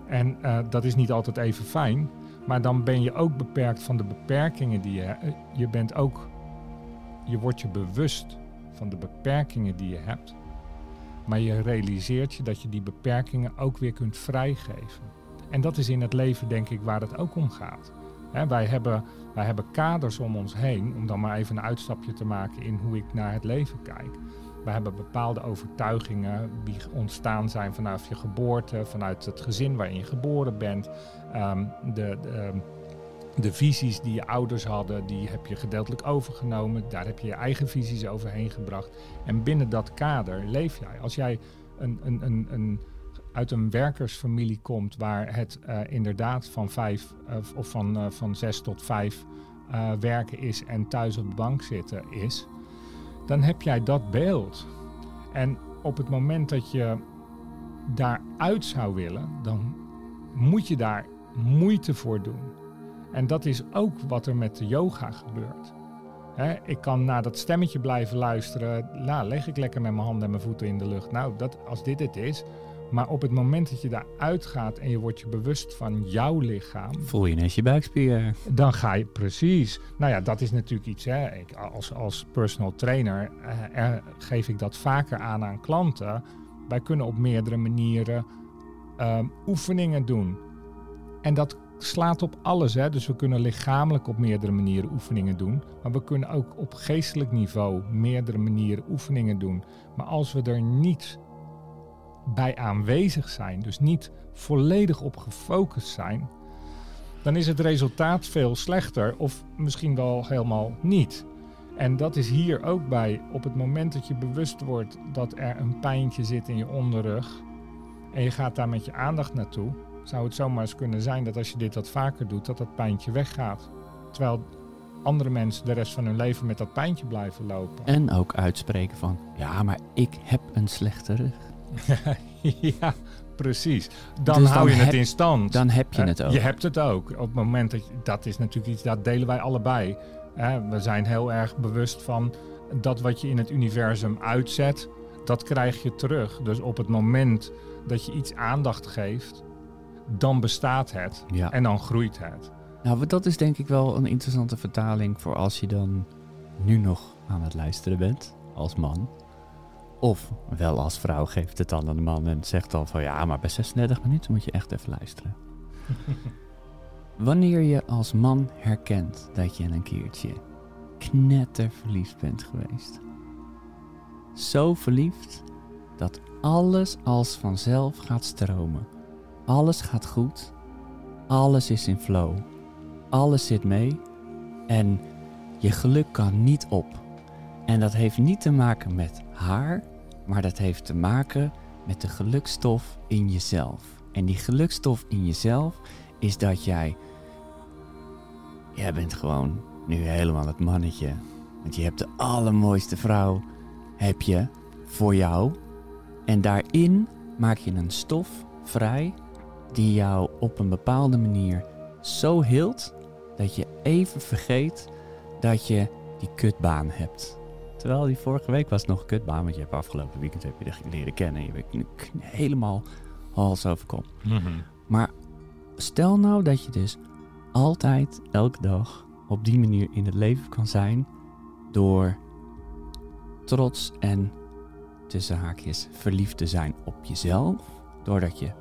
en uh, dat is niet altijd even fijn, maar dan ben je ook beperkt van de beperkingen die je hebt. Je bent ook, je wordt je bewust van de beperkingen die je hebt, maar je realiseert je dat je die beperkingen ook weer kunt vrijgeven. En dat is in het leven denk ik waar het ook om gaat. wij, hebben, wij hebben kaders om ons heen, om dan maar even een uitstapje te maken in hoe ik naar het leven kijk. We hebben bepaalde overtuigingen die ontstaan zijn vanaf je geboorte, vanuit het gezin waarin je geboren bent. Um, de, de, ehm, de, visies die je ouders hadden, die heb je gedeeltelijk overgenomen. Daar heb je je eigen visies overheen gebracht. En binnen dat kader leef jij. Als jij een, een, een, een uit een werkersfamilie komt waar het uh, inderdaad van vijf uh, of van, uh, van zes tot vijf werken is en thuis op de bank zitten is, dan heb jij dat beeld. En op het moment dat je daaruit zou willen, dan moet je daar moeite voor doen. En dat is ook wat er met de yoga gebeurt. Ik kan naar dat stemmetje blijven luisteren. Nou, leg ik lekker met mijn handen en mijn voeten in de lucht. Nou, dat, als dit het is. Maar op het moment dat je daaruit gaat en je wordt je bewust van jouw lichaam. Voel je ineens je buikspieren. Dan ga je precies. Nou ja, dat is natuurlijk iets. Hè. Ik, als, als personal trainer eh, er, geef ik dat vaker aan aan klanten. Wij kunnen op meerdere manieren ehm, oefeningen doen. En dat slaat op alles. Hè? Dus we kunnen lichamelijk op meerdere manieren oefeningen doen. Maar we kunnen ook op geestelijk niveau meerdere manieren oefeningen doen. Maar als we er niet bij aanwezig zijn, dus niet volledig op gefocust zijn, dan is het resultaat veel slechter of misschien wel helemaal niet. En dat is hier ook bij. Op het moment dat je bewust wordt dat er een pijntje zit in je onderrug en je gaat daar met je aandacht naartoe, zou het zomaar eens kunnen zijn dat als je dit wat vaker doet, dat dat pijntje weggaat. Terwijl andere mensen de rest van hun leven met dat pijntje blijven lopen. En ook uitspreken van, ja, maar ik heb een slechte rug. ja, precies. Dan Dus hou dan je het in stand. Dan heb je Hè, het ook. Je hebt het ook. Op het moment dat je- dat is natuurlijk iets dat delen wij allebei. Hè, we zijn heel erg bewust van dat wat je in het universum uitzet, dat krijg je terug. Dus op het moment dat je iets aandacht geeft, dan bestaat het Ja. en dan groeit het. Nou, dat is denk ik wel een interessante vertaling voor als je dan nu nog aan het luisteren bent als man. Of wel als vrouw geeft het dan aan de man en zegt dan van ja, maar bij 36 minuten moet je echt even luisteren. Wanneer je als man herkent dat je een keertje knetterverliefd bent geweest. Zo verliefd dat alles als vanzelf gaat stromen. Alles gaat goed. Alles is in flow. Alles zit mee. En je geluk kan niet op. En dat heeft niet te maken met haar, maar dat heeft te maken met de gelukstof in jezelf. En die gelukstof in jezelf is dat jij. Jij bent gewoon nu helemaal het mannetje. Want je hebt de allermooiste vrouw. Heb je voor jou. En daarin maak je een stof vrij. Die jou op een bepaalde manier zo hield. Dat je even vergeet dat je die kutbaan hebt. Terwijl die vorige week was nog een kutbaan. Want je hebt afgelopen weekend heb je de leren kennen. Je bent helemaal hals over kop. Maar stel nou dat je dus altijd, elke dag, op die manier in het leven kan zijn. Door trots en tussen haakjes verliefd te zijn op jezelf. Doordat je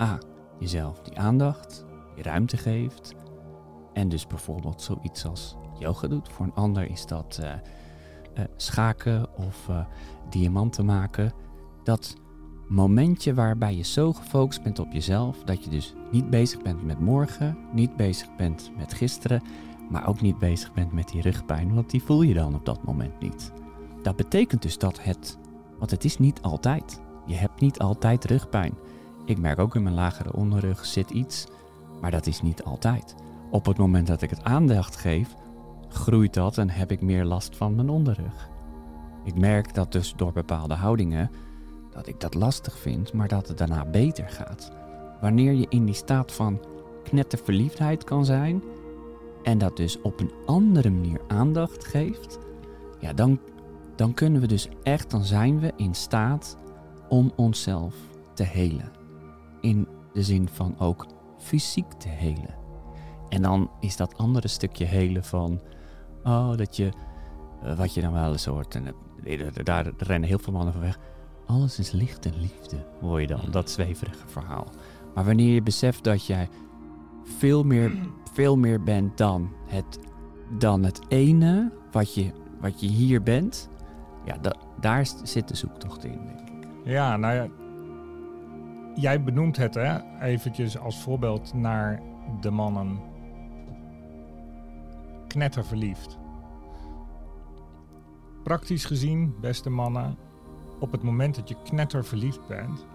A. jezelf die aandacht, die ruimte geeft. En dus bijvoorbeeld zoiets als yoga doet. Voor een ander is dat eh, eh, schaken of eh, diamanten maken. Dat momentje waarbij je zo gefocust bent op jezelf dat je dus niet bezig bent met morgen, niet bezig bent met gisteren, maar ook niet bezig bent met die rugpijn, want die voel je dan op dat moment niet. Dat betekent dus dat het, want het is niet altijd. Je hebt niet altijd rugpijn. Ik merk ook in mijn lagere onderrug zit iets, maar dat is niet altijd. Op het moment dat ik het aandacht geef, groeit dat en heb ik meer last van mijn onderrug. Ik merk dat dus door bepaalde houdingen dat ik dat lastig vind, maar dat het daarna beter gaat. Wanneer je in die staat van knetterverliefdheid kan zijn en dat dus op een andere manier aandacht geeft, ja, dan, dan kunnen we dus echt, dan zijn we in staat om onszelf te helen. In de zin van ook fysiek te helen. En dan is dat andere stukje helen van, oh, dat je, eh, wat je dan wel eens hoort, en daar, daar rennen heel veel mannen van weg. Alles is licht en liefde, hoor je dan, dat zweverige verhaal. Maar wanneer je beseft dat jij veel meer, veel meer bent dan het, dan het ene wat je, wat je hier bent, ja, da- daar zit de zoektocht in, denk ik. Ja, nou ja. Jij benoemt het, hè? Eventjes als voorbeeld naar de mannen. Knetterverliefd. Praktisch gezien, beste mannen, op het moment dat je knetterverliefd bent,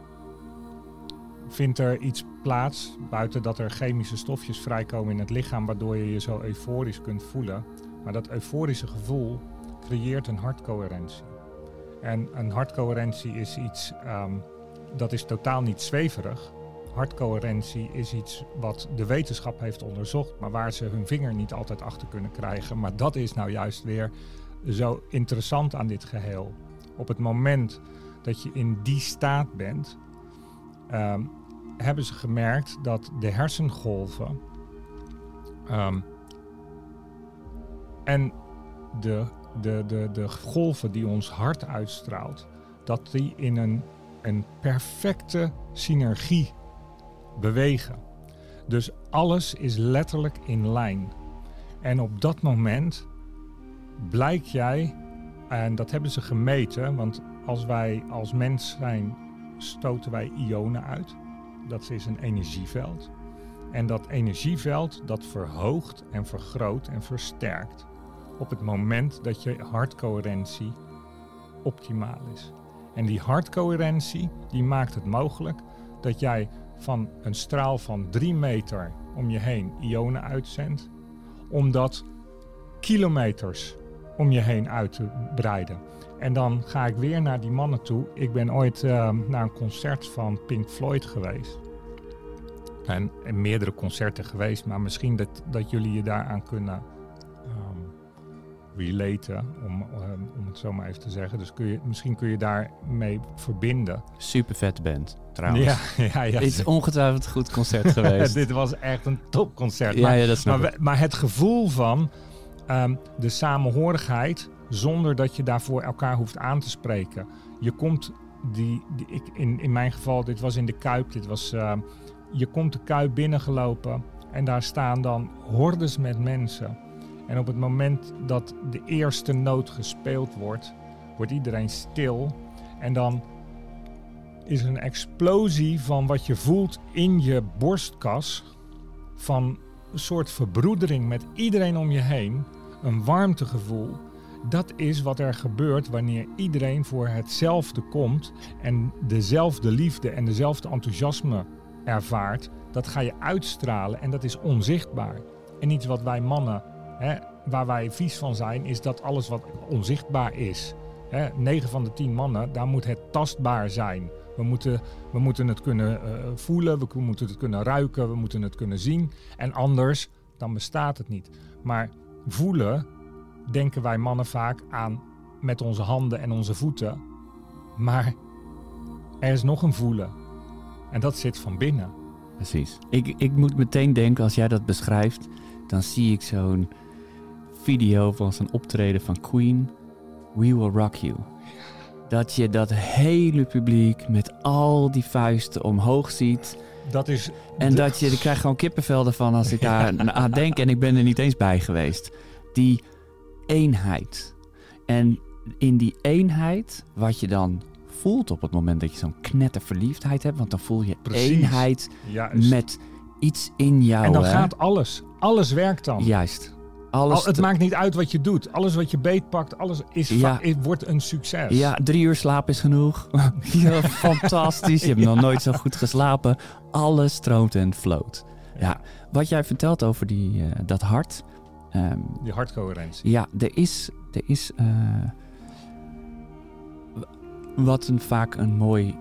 vindt er iets plaats, buiten dat er chemische stofjes vrijkomen in het lichaam, waardoor je je zo euforisch kunt voelen. Maar dat euforische gevoel creëert een hartcoherentie. En een hartcoherentie is iets, ehm, dat is totaal niet zweverig. hartcoherentie is iets wat de wetenschap heeft onderzocht, maar waar ze hun vinger niet altijd achter kunnen krijgen. Maar dat is nou juist weer zo interessant aan dit geheel. Op het moment dat je in die staat bent, ehm, hebben ze gemerkt dat de hersengolven ehm, en de, de, de, de golven die ons hart uitstraalt, dat die in een, een perfecte synergie bewegen. Dus alles is letterlijk in lijn. En op dat moment blijk jij, en dat hebben ze gemeten, want als wij als mens zijn, stoten wij ionen uit. Dat is een energieveld. En dat energieveld dat verhoogt en vergroot en versterkt op het moment dat je hartcoherentie optimaal is. En die hartcoherentie die maakt het mogelijk dat jij van een straal van 3 meter om je heen ionen uitzendt, om dat kilometers om je heen uit te breiden. En dan ga ik weer naar die mannen toe. Ik ben ooit uh, naar een concert van Pink Floyd geweest. En, en, meerdere concerten geweest, maar misschien dat, dat jullie je daaraan kunnen relaten, om, um, om het zo maar even te zeggen. Dus kun je, misschien kun je daarmee verbinden. Super vet band, trouwens. Ja, ja, ja. Dit is ongetwijfeld een goed concert geweest. Dit was echt een topconcert. Ja, maar, ja, dat maar, maar, het gevoel van um, de samenhorigheid, zonder dat je daarvoor elkaar hoeft aan te spreken. Je komt die, die ik, in, in mijn geval, dit was in de Kuip, dit was, uh, je komt de Kuip binnengelopen en daar staan dan hordes met mensen en op het moment dat de eerste noot gespeeld wordt, wordt iedereen stil. En dan is er een explosie van wat je voelt in je borstkas. Van een soort verbroedering met iedereen om je heen. Een warmtegevoel. Dat is wat er gebeurt wanneer iedereen voor hetzelfde komt en dezelfde liefde en dezelfde enthousiasme ervaart. Dat ga je uitstralen en dat is onzichtbaar. En iets wat wij mannen Hè, waar wij vies van zijn, is dat alles wat onzichtbaar is. Hè, 9 van de 10 mannen, daar moet het tastbaar zijn. We moeten, we moeten het kunnen uh, voelen, we moeten het kunnen ruiken, we moeten het kunnen zien. En anders, dan bestaat het niet. Maar voelen, denken wij mannen vaak aan met onze handen en onze voeten. Maar er is nog een voelen. En dat zit van binnen. Precies. Ik, ik moet meteen denken, als jij dat beschrijft, dan zie ik zo'n video van zijn optreden van Queen, We Will Rock You. Dat je dat hele publiek met al die vuisten omhoog ziet. Dat is. En dat je, ik krijg gewoon kippenvelden van als ik daar aan denk. En ik ben er niet eens bij geweest. Die eenheid. En in die eenheid, wat je dan voelt op het moment dat je zo'n knetterverliefdheid hebt. Want dan voel je Precies. eenheid Juist. met iets in jou. En dan hè? gaat alles. Alles werkt dan. Juist. Alles Al, het te- maakt niet uit wat je doet. Alles wat je beetpakt, alles is va- Ja. is- wordt een succes. Ja, drie uur slaap is genoeg. ja, fantastisch. Je hebt nog nooit zo goed geslapen. Alles stroomt en floot. Ja, wat jij vertelt over die, eh, dat hart. ehm, Die hartcoherentie. ja, er is, er is eh, wat een, vaak een mooi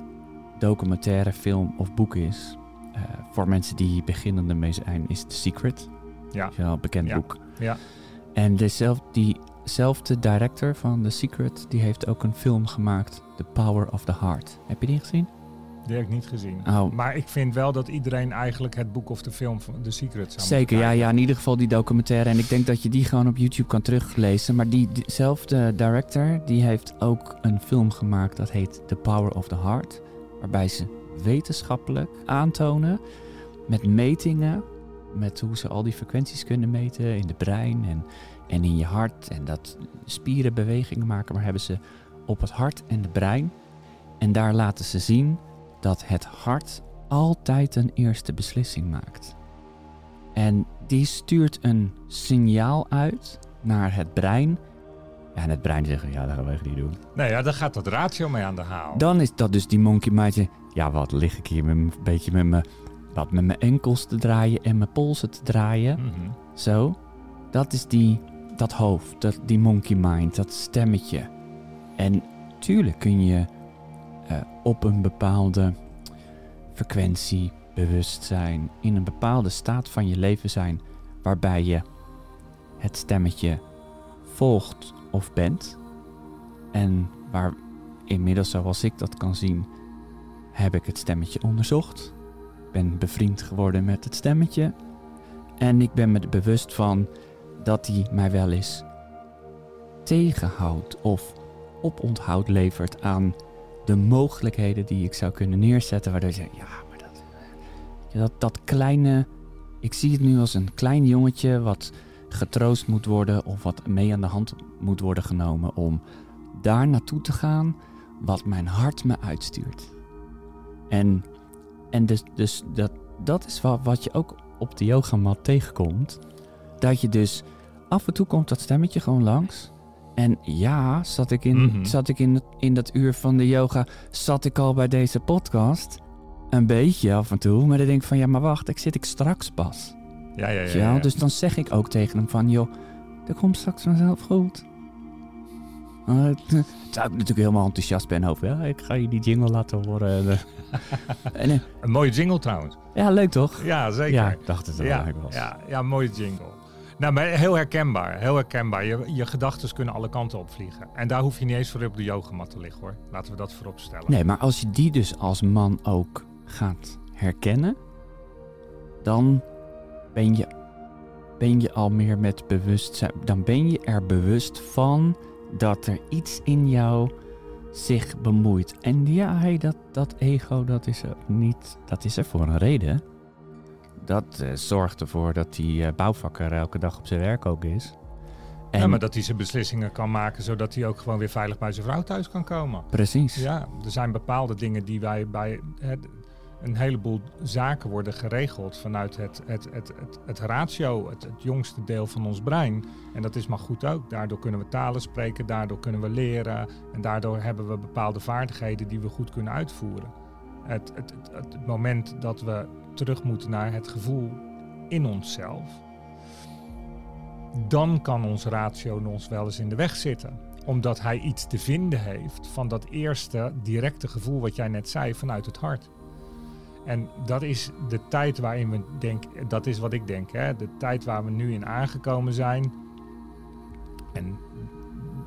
documentaire film of boek is. eh, voor mensen die beginnende mee zijn, is The Secret. Ja. Een bekend Ja. boek. Ja. En dezelfde, diezelfde director van The Secret, die heeft ook een film gemaakt, The Power of the Heart. Heb je die gezien? Die heb ik niet gezien. Oh. Maar ik vind wel dat iedereen eigenlijk het boek of de film van The Secret zou Zeker, ja, ja, in ieder geval die documentaire. En ik denk dat je die gewoon op YouTube kan teruglezen. Maar die, diezelfde director, die heeft ook een film gemaakt dat heet The Power of the Heart. Waarbij ze wetenschappelijk aantonen met metingen, met hoe ze al die frequenties kunnen meten in de brein en, en in je hart. En dat spieren bewegingen maken, maar hebben ze op het hart en de brein. En daar laten ze zien dat het hart altijd een eerste beslissing maakt. En die stuurt een signaal uit naar het brein. Ja, en het brein zegt, ja, dat gaan we echt niet doen. Nee, ja, daar gaat dat ratio mee aan de haal. Dan is dat dus die monkey mindje. Ja, wat lig ik hier met een beetje met mijn, wat met mijn enkels te draaien en mijn polsen te draaien. Mhm. Zo. Dat is die, dat hoofd, dat, die monkey mind, dat stemmetje. En tuurlijk kun je eh, op een bepaalde frequentie bewustzijn, in een bepaalde staat van je leven zijn waarbij je het stemmetje volgt of bent. En waar inmiddels, zoals ik dat kan zien, heb ik het stemmetje onderzocht. Ben bevriend geworden met het stemmetje. En ik ben me er bewust van dat hij mij wel eens tegenhoudt of oponthoud levert aan de mogelijkheden die ik zou kunnen neerzetten. Waardoor je ja, maar dat, dat, dat kleine, ik zie het nu als een klein jongetje wat getroost moet worden of wat mee aan de hand moet worden genomen om daar naartoe te gaan wat mijn hart me uitstuurt. En, en dus, dus dat, dat is wat, wat je ook op de yogamat tegenkomt. Dat je dus af en toe komt dat stemmetje gewoon langs. En ja, zat ik in, Mhm. zat ik in, in dat uur van de yoga, zat ik al bij deze podcast. Een beetje af en toe, maar dan denk ik van ja, maar wacht, ik zit ik straks pas. Ja, ja, ja. Ja. Dus dan zeg ik ook tegen hem van joh, dat komt straks vanzelf goed. Uh, terwijl ik natuurlijk helemaal enthousiast ben over, ja, ik ga je die jingle laten horen. en, eh, Een mooie jingle trouwens. ja, leuk toch? Ja, zeker. Ja, ik dacht het wel ja, was. ja, ja, mooie jingle. Nou, maar heel herkenbaar. Heel herkenbaar. Je, je gedachten kunnen alle kanten opvliegen. En daar hoef je niet eens voor op de yogamat te liggen hoor. Laten we dat voorop stellen. Nee, maar als je die dus als man ook gaat herkennen, dan ben je, ben je al meer met bewustzijn. Dan ben je er bewust van dat er iets in jou zich bemoeit. En ja, hey, dat, dat ego, dat is er niet. Dat is er voor een reden. Dat eh, zorgt ervoor dat die eh, bouwvakker elke dag op zijn werk ook is. En Ja, maar dat hij zijn beslissingen kan maken zodat hij ook gewoon weer veilig bij zijn vrouw thuis kan komen. precies. Ja, er zijn bepaalde dingen die wij bij het, een heleboel zaken worden geregeld vanuit het, het, het, het, het ratio, het, jongste deel van ons brein. En dat is maar goed ook. Daardoor kunnen we talen spreken, daardoor kunnen we leren en daardoor hebben we bepaalde vaardigheden die we goed kunnen uitvoeren. Het, het, het, het, het moment dat we terug moeten naar het gevoel in onszelf, dan kan ons ratio ons wel eens in de weg zitten omdat hij iets te vinden heeft van dat eerste directe gevoel wat jij net zei vanuit het hart. En dat is de tijd waarin we denken, dat is wat ik denk, hè, de tijd waar we nu in aangekomen zijn. En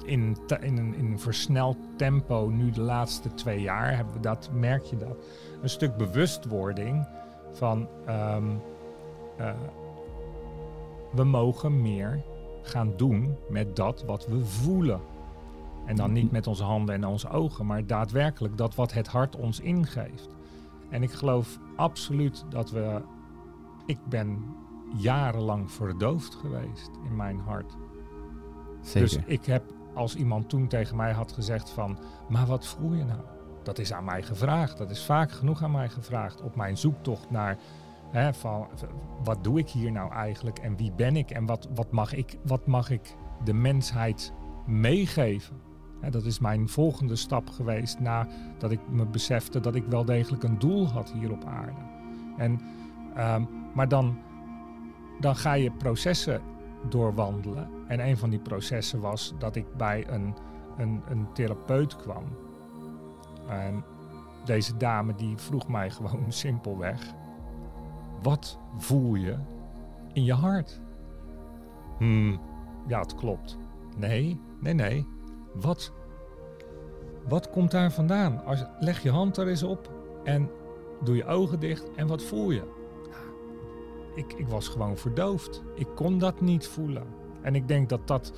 in, in, een, in een versneld tempo, nu de laatste twee jaar, hebben we dat, merk je dat. Een stuk bewustwording van ehm, eh, we mogen meer gaan doen met dat wat we voelen. En dan niet met onze handen en onze ogen, maar daadwerkelijk dat wat het hart ons ingeeft. En ik geloof absoluut dat we. Ik ben jarenlang verdoofd geweest in mijn hart. Zeker. Dus ik heb, als iemand toen tegen mij had gezegd van, maar wat voel je nou? Dat is aan mij gevraagd. Dat is vaak genoeg aan mij gevraagd op mijn zoektocht naar, hè, van, wat doe ik hier nou eigenlijk en wie ben ik en wat, wat, mag, ik, wat mag ik de mensheid meegeven? Dat is mijn volgende stap geweest nadat ik me besefte dat ik wel degelijk een doel had hier op aarde. En, ehm, maar dan, dan ga je processen doorwandelen. En een van die processen was dat ik bij een, een, een therapeut kwam. En deze dame die vroeg mij gewoon simpelweg: wat voel je in je hart? Hmm, ja, het klopt. Nee, nee, nee. Wat, wat komt daar vandaan? Als, leg je hand er eens op en doe je ogen dicht en wat voel je? ik, ik was gewoon verdoofd. Ik kon dat niet voelen. En ik denk dat dat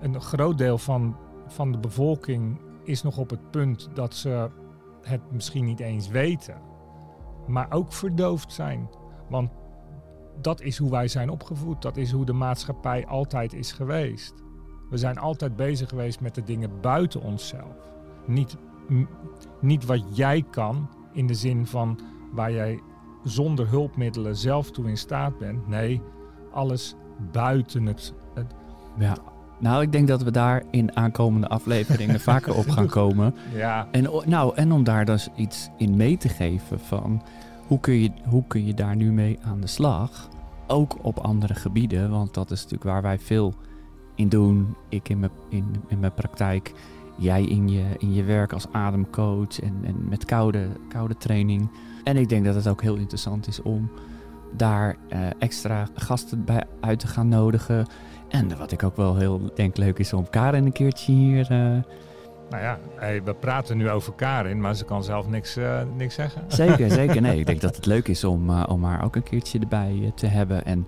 een groot deel van, van de bevolking is nog op het punt dat ze het misschien niet eens weten, maar ook verdoofd zijn. Want dat is hoe wij zijn opgevoed. Dat is hoe de maatschappij altijd is geweest. We zijn altijd bezig geweest met de dingen buiten onszelf. Niet, niet wat jij kan in de zin van waar jij zonder hulpmiddelen zelf toe in staat bent. Nee, alles buiten het. het Ja. Nou, ik denk dat we daar in aankomende afleveringen vaker op gaan komen. ja, En, nou, en om daar dus iets in mee te geven van hoe kun, je, hoe kun je daar nu mee aan de slag? Ook op andere gebieden, want dat is natuurlijk waar wij veel in doen. Ik in mijn, in, in mijn praktijk, jij in je, in je werk als ademcoach en, en met koude, koude training. En ik denk dat het ook heel interessant is om daar eh, extra gasten bij uit te gaan nodigen. En wat ik ook wel heel denk leuk is om Karin een keertje hier... eh, Nou ja, hey, we praten nu over Karin, maar ze kan zelf niks, eh, niks zeggen. Zeker, zeker. Nee, ik denk dat het leuk is om, om haar ook een keertje erbij te hebben. En,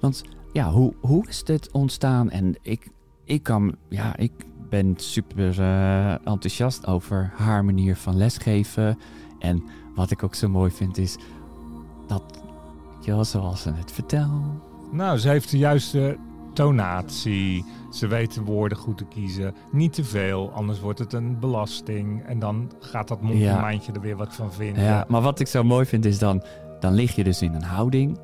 want ja, hoe, hoe is dit ontstaan? En ik, ik kan, ja, ik ben super eh, enthousiast over haar manier van lesgeven. En wat ik ook zo mooi vind is dat, wel, zoals ze het vertelt. Nou, ze heeft de juiste tonatie. Ze weet de woorden goed te kiezen. Niet te veel, anders wordt het een belasting. En dan gaat dat mondgemijntje er weer wat van vinden. Ja, maar wat ik zo mooi vind is dan, dan lig je dus in een houding.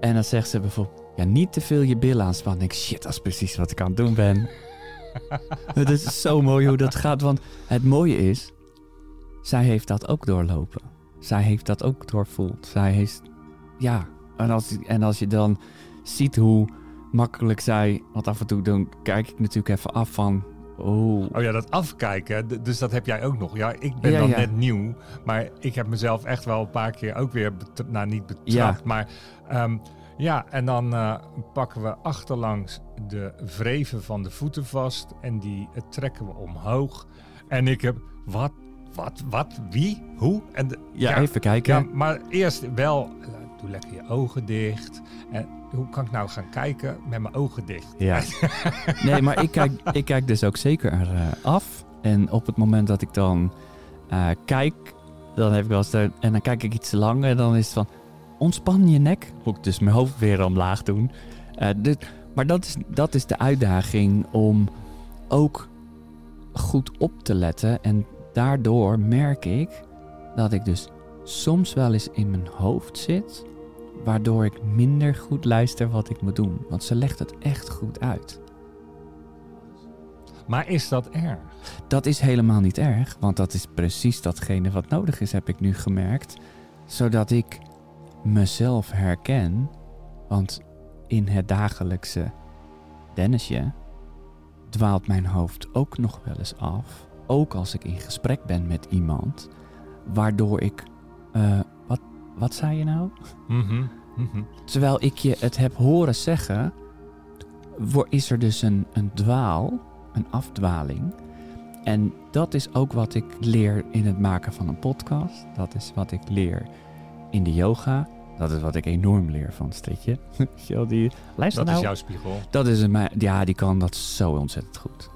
En dan zegt ze bijvoorbeeld, ja, niet te veel je billen aanspannen. Ik denk, shit, dat is precies wat ik aan het doen ben. het is zo mooi hoe dat gaat, want het mooie is, zij heeft dat ook doorlopen. Zij heeft dat ook doorvoeld. Zij heeft, ja, en als, en als je dan ziet hoe makkelijk zij, want af en toe dan kijk ik natuurlijk even af van, oh, Oh ja, dat afkijken, dus dat heb jij ook nog. Ja, ik ben Ja, dan ja. net nieuw, maar ik heb mezelf echt wel een paar keer ook weer, nou niet betrapt, Ja. maar ehm, ja, en dan eh, pakken we achterlangs de vreven van de voeten vast en die eh, trekken we omhoog. En ik heb, wat, wat, wat, wie, hoe? En de- ja, even kijken. ja, maar eerst wel, eh, doe lekker je ogen dicht. En hoe kan ik nou gaan kijken met mijn ogen dicht? Ja. Nee, maar ik kijk, ik kijk dus ook zeker eh, af. En op het moment dat ik dan kijk, dan heb ik wel eens en dan kijk ik iets te lang en dan is het van ontspan je nek. Moet ik dus mijn hoofd weer omlaag doen. Eh, dit, maar dat is, dat is de uitdaging om ook goed op te letten. En daardoor merk ik dat ik dus soms wel eens in mijn hoofd zit waardoor ik minder goed luister wat ik moet doen. Want ze legt het echt goed uit. Maar is dat erg? Dat is helemaal niet erg, want dat is precies datgene wat nodig is, heb ik nu gemerkt. Zodat ik mezelf herken. Want in het dagelijkse Dennisje dwaalt mijn hoofd ook nog wel eens af. Ook als ik in gesprek ben met iemand. Waardoor ik. eh, wat, wat zei je nou? Mhm, mhm. Terwijl ik je het heb horen zeggen, is er dus een, een dwaal, een afdwaling. En dat is ook wat ik leer in het maken van een podcast. Dat is wat ik leer in de yoga. Dat is wat ik enorm leer van Stritje. Weet je wel, die, luister Dat nou. is jouw spiegel. Dat is een, ja, die kan dat zo ontzettend goed.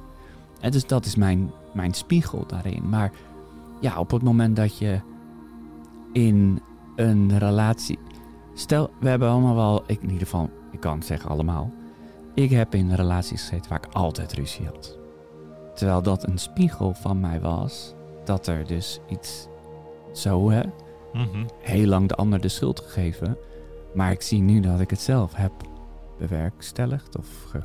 En dus dat is mijn, mijn spiegel daarin. Maar ja, op het moment dat je in een relatie. Stel, we hebben allemaal wel, ik in ieder geval, ik kan het zeggen allemaal. Ik heb in relaties gezeten waar ik altijd ruzie had. Terwijl dat een spiegel van mij was, dat er dus iets zo, hè, Mhm. heel lang de ander de schuld gegeven. Maar ik zie nu dat ik het zelf heb bewerkstelligd of ge-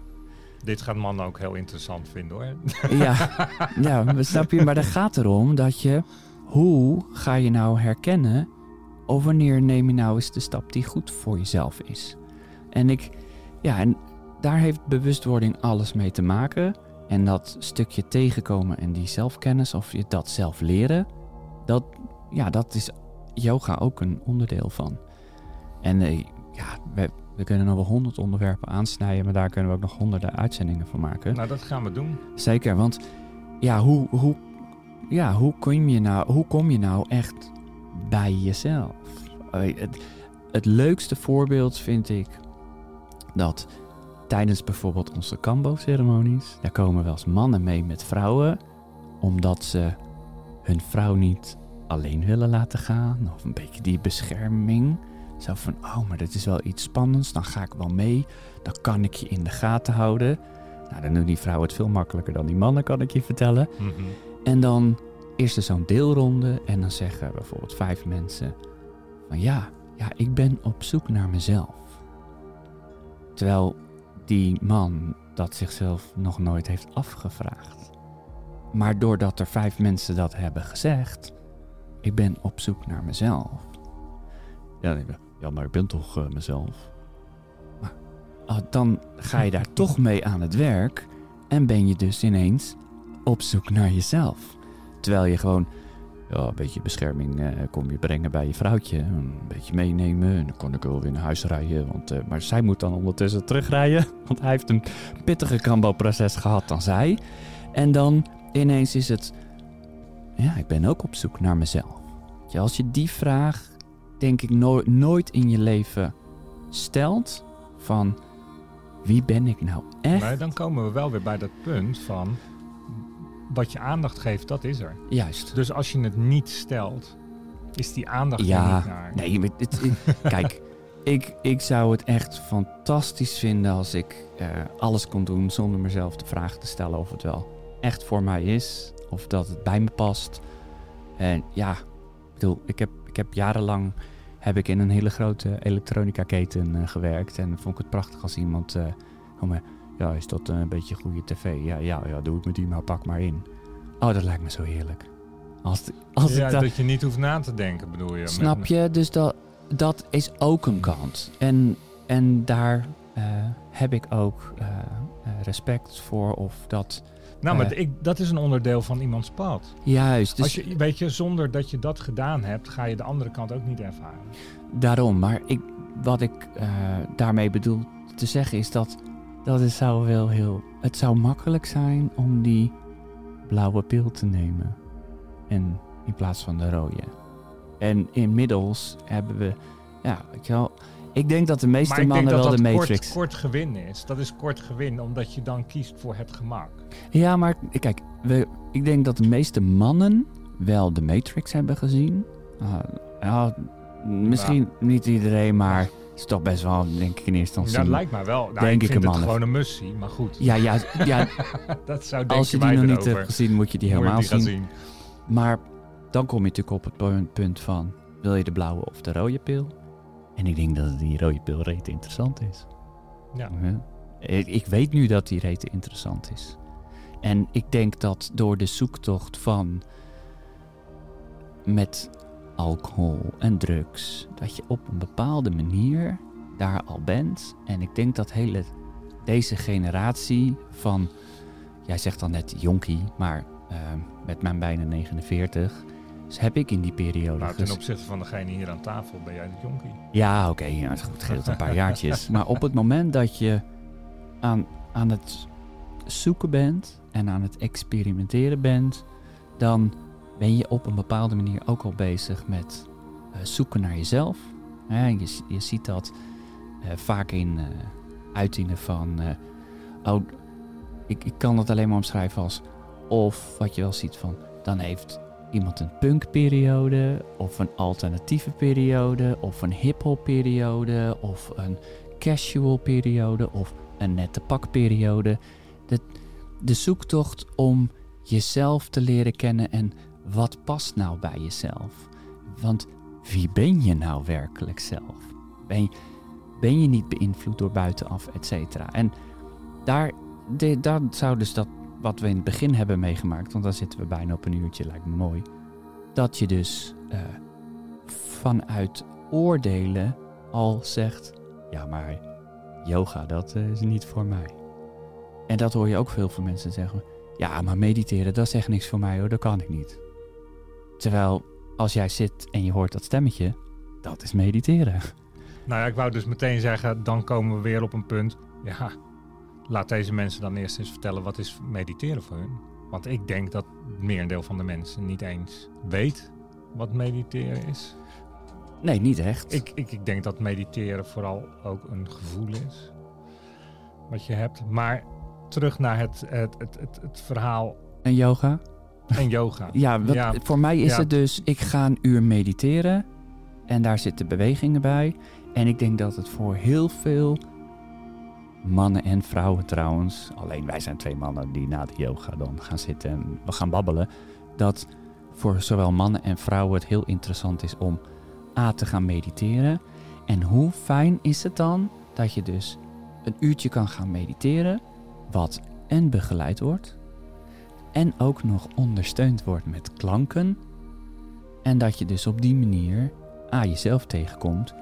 Dit gaat mannen ook heel interessant vinden hoor. Ja, ja, snap je? Maar het gaat erom dat je... Hoe ga je nou herkennen... of wanneer neem je nou eens de stap die goed voor jezelf is? En ik... Ja, en daar heeft bewustwording alles mee te maken. En dat stukje tegenkomen en die zelfkennis... of je dat zelf leren... dat, ja, dat is yoga ook een onderdeel van. En eh, ja, we, we kunnen nog wel honderd onderwerpen aansnijden... maar daar kunnen we ook nog honderden uitzendingen van maken. nou, dat gaan we doen. Zeker, want ja, hoe, hoe, ja, hoe, kom je nou, hoe kom je nou echt bij jezelf? Het, het leukste voorbeeld vind ik dat tijdens bijvoorbeeld onze Kambo-ceremonies, daar komen wel eens mannen mee met vrouwen, omdat ze hun vrouw niet alleen willen laten gaan, of een beetje die bescherming. Zo van, oh, maar dit is wel iets spannends, dan ga ik wel mee, dan kan ik je in de gaten houden. Nou, dan doen die vrouwen het veel makkelijker dan die mannen, kan ik je vertellen. Mhm. En dan er zo'n deelronde en dan zeggen bijvoorbeeld vijf mensen van ja, ja, ik ben op zoek naar mezelf. Terwijl die man dat zichzelf nog nooit heeft afgevraagd. Maar doordat er vijf mensen dat hebben gezegd, ik ben op zoek naar mezelf. Ja, maar ik ben toch eh, mezelf. Maar ah, dan ga je daar toch mee aan het werk en ben je dus ineens op zoek naar jezelf. Terwijl je gewoon ja, een beetje bescherming eh, kom je brengen bij je vrouwtje. Een beetje meenemen. En dan kon ik wel weer naar huis rijden. Want, eh, maar zij moet dan ondertussen terugrijden. Want hij heeft een pittiger kambo-proces gehad dan zij. En dan ineens is het... Ja, ik ben ook op zoek naar mezelf. Als je die vraag, denk ik, no- nooit in je leven stelt... van wie ben ik nou echt? Maar dan komen we wel weer bij dat punt van wat je aandacht geeft, dat is er. Juist. Dus als je het niet stelt, is die aandacht er niet naar. Nee, maar het, het- kijk, ik, ik zou het echt fantastisch vinden als ik eh, alles kon doen zonder mezelf de vraag te stellen of het wel echt voor mij is, of dat het bij me past. En ja, ik bedoel, ik heb, ik heb jarenlang heb ik in een hele grote elektronica keten eh, gewerkt en vond ik het prachtig als iemand, oh maar, ja, is dat een beetje goede tv? Ja, ja, ja, doe het met die, maar pak maar in. Oh, dat lijkt me zo heerlijk. Als, als ja, ik dat, dat je niet hoeft na te denken, bedoel je? Snap Met- je? Dus dat, dat is ook een kant. En, en daar eh, heb ik ook respect voor of dat... Nou, maar ik, dat is een onderdeel van iemands pad. Juist, dus Als je, weet je, zonder dat je dat gedaan hebt, ga je de andere kant ook niet ervaren. daarom. Maar ik, wat ik eh, daarmee bedoel te zeggen is dat, dat het zou wel heel... Het zou makkelijk zijn om die blauwe pil te nemen. En in plaats van de rode. En inmiddels hebben we... Ja, weet je wel... Ik denk dat de meeste maar ik mannen wel dat de Matrix... kort, kort gewin is. Dat is kort gewin, omdat je dan kiest voor het gemak. Ja, maar kijk, we, ik denk dat de meeste mannen wel de Matrix hebben gezien. Ah, ja, misschien niet iedereen, maar het is toch best wel, denk ik in eerste instantie. dat lijkt mij wel. Nou, Denk ik ik vind een man. gewoon een mussie, maar goed. ja, ja, ja, dat zou denk als je je die nog niet hebt gezien, moet je die je helemaal die gaan zien. Maar dan kom je natuurlijk op het punt- punt van, wil je de blauwe of de rode pil? En ik denk dat die rode pil rete interessant is. Ja. Ja. Ik, ik weet nu dat die rete interessant is. En ik denk dat door de zoektocht van met alcohol en drugs, dat je op een bepaalde manier daar al bent. En ik denk dat hele deze generatie van, jij zegt dan net jonkie, maar eh, met mijn bijna 49, dus heb ik in die periode Nou, ten opzichte van degene hier aan tafel ben jij de jonkie. ja, oké, ja, het goed, scheelt een paar jaartjes. Maar op het moment dat je aan, aan het zoeken bent en aan het experimenteren bent, dan ben je op een bepaalde manier ook al bezig met eh, zoeken naar jezelf. Hè, je, je ziet dat eh, vaak in eh, uitingen van, oh, ik, ik kan dat alleen maar omschrijven als, of wat je wel ziet van, dan heeft iemand een punkperiode, of een alternatieve periode, of een hip-hop periode, of een casual periode, of een nette pakperiode. De, de zoektocht om jezelf te leren kennen en wat past nou bij jezelf. Want wie ben je nou werkelijk zelf? Ben je, ben je niet beïnvloed door buitenaf, et cetera? En daar, de, daar zou dus dat wat we in het begin hebben meegemaakt, want dan zitten we bijna op een uurtje, lijkt me mooi. Dat je dus eh, vanuit oordelen al zegt: ja, maar yoga, dat eh, is niet voor mij. En dat hoor je ook veel van mensen zeggen: ja, maar mediteren, dat is echt niks voor mij hoor, dat kan ik niet. Terwijl als jij zit en je hoort dat stemmetje, dat is mediteren. Nou ja, ik wou dus meteen zeggen, dan komen we weer op een punt. Ja, laat deze mensen dan eerst eens vertellen wat is mediteren voor hun. Want ik denk dat het merendeel van de mensen niet eens weet wat mediteren is. Nee, niet echt. Ik, ik, ik denk dat mediteren vooral ook een gevoel is. Wat je hebt. Maar terug naar het, het, het, het, het verhaal En yoga? en yoga. Ja, wat- Ja. voor mij is Ja. het dus, ik ga een uur mediteren en daar zitten bewegingen bij. En ik denk dat het voor heel veel mannen en vrouwen trouwens, alleen wij zijn twee mannen die na de yoga dan gaan zitten en we gaan babbelen, dat voor zowel mannen en vrouwen het heel interessant is om A te gaan mediteren. En hoe fijn is het dan dat je dus een uurtje kan gaan mediteren, wat en begeleid wordt, en ook nog ondersteund wordt met klanken. En dat je dus op die manier A jezelf tegenkomt.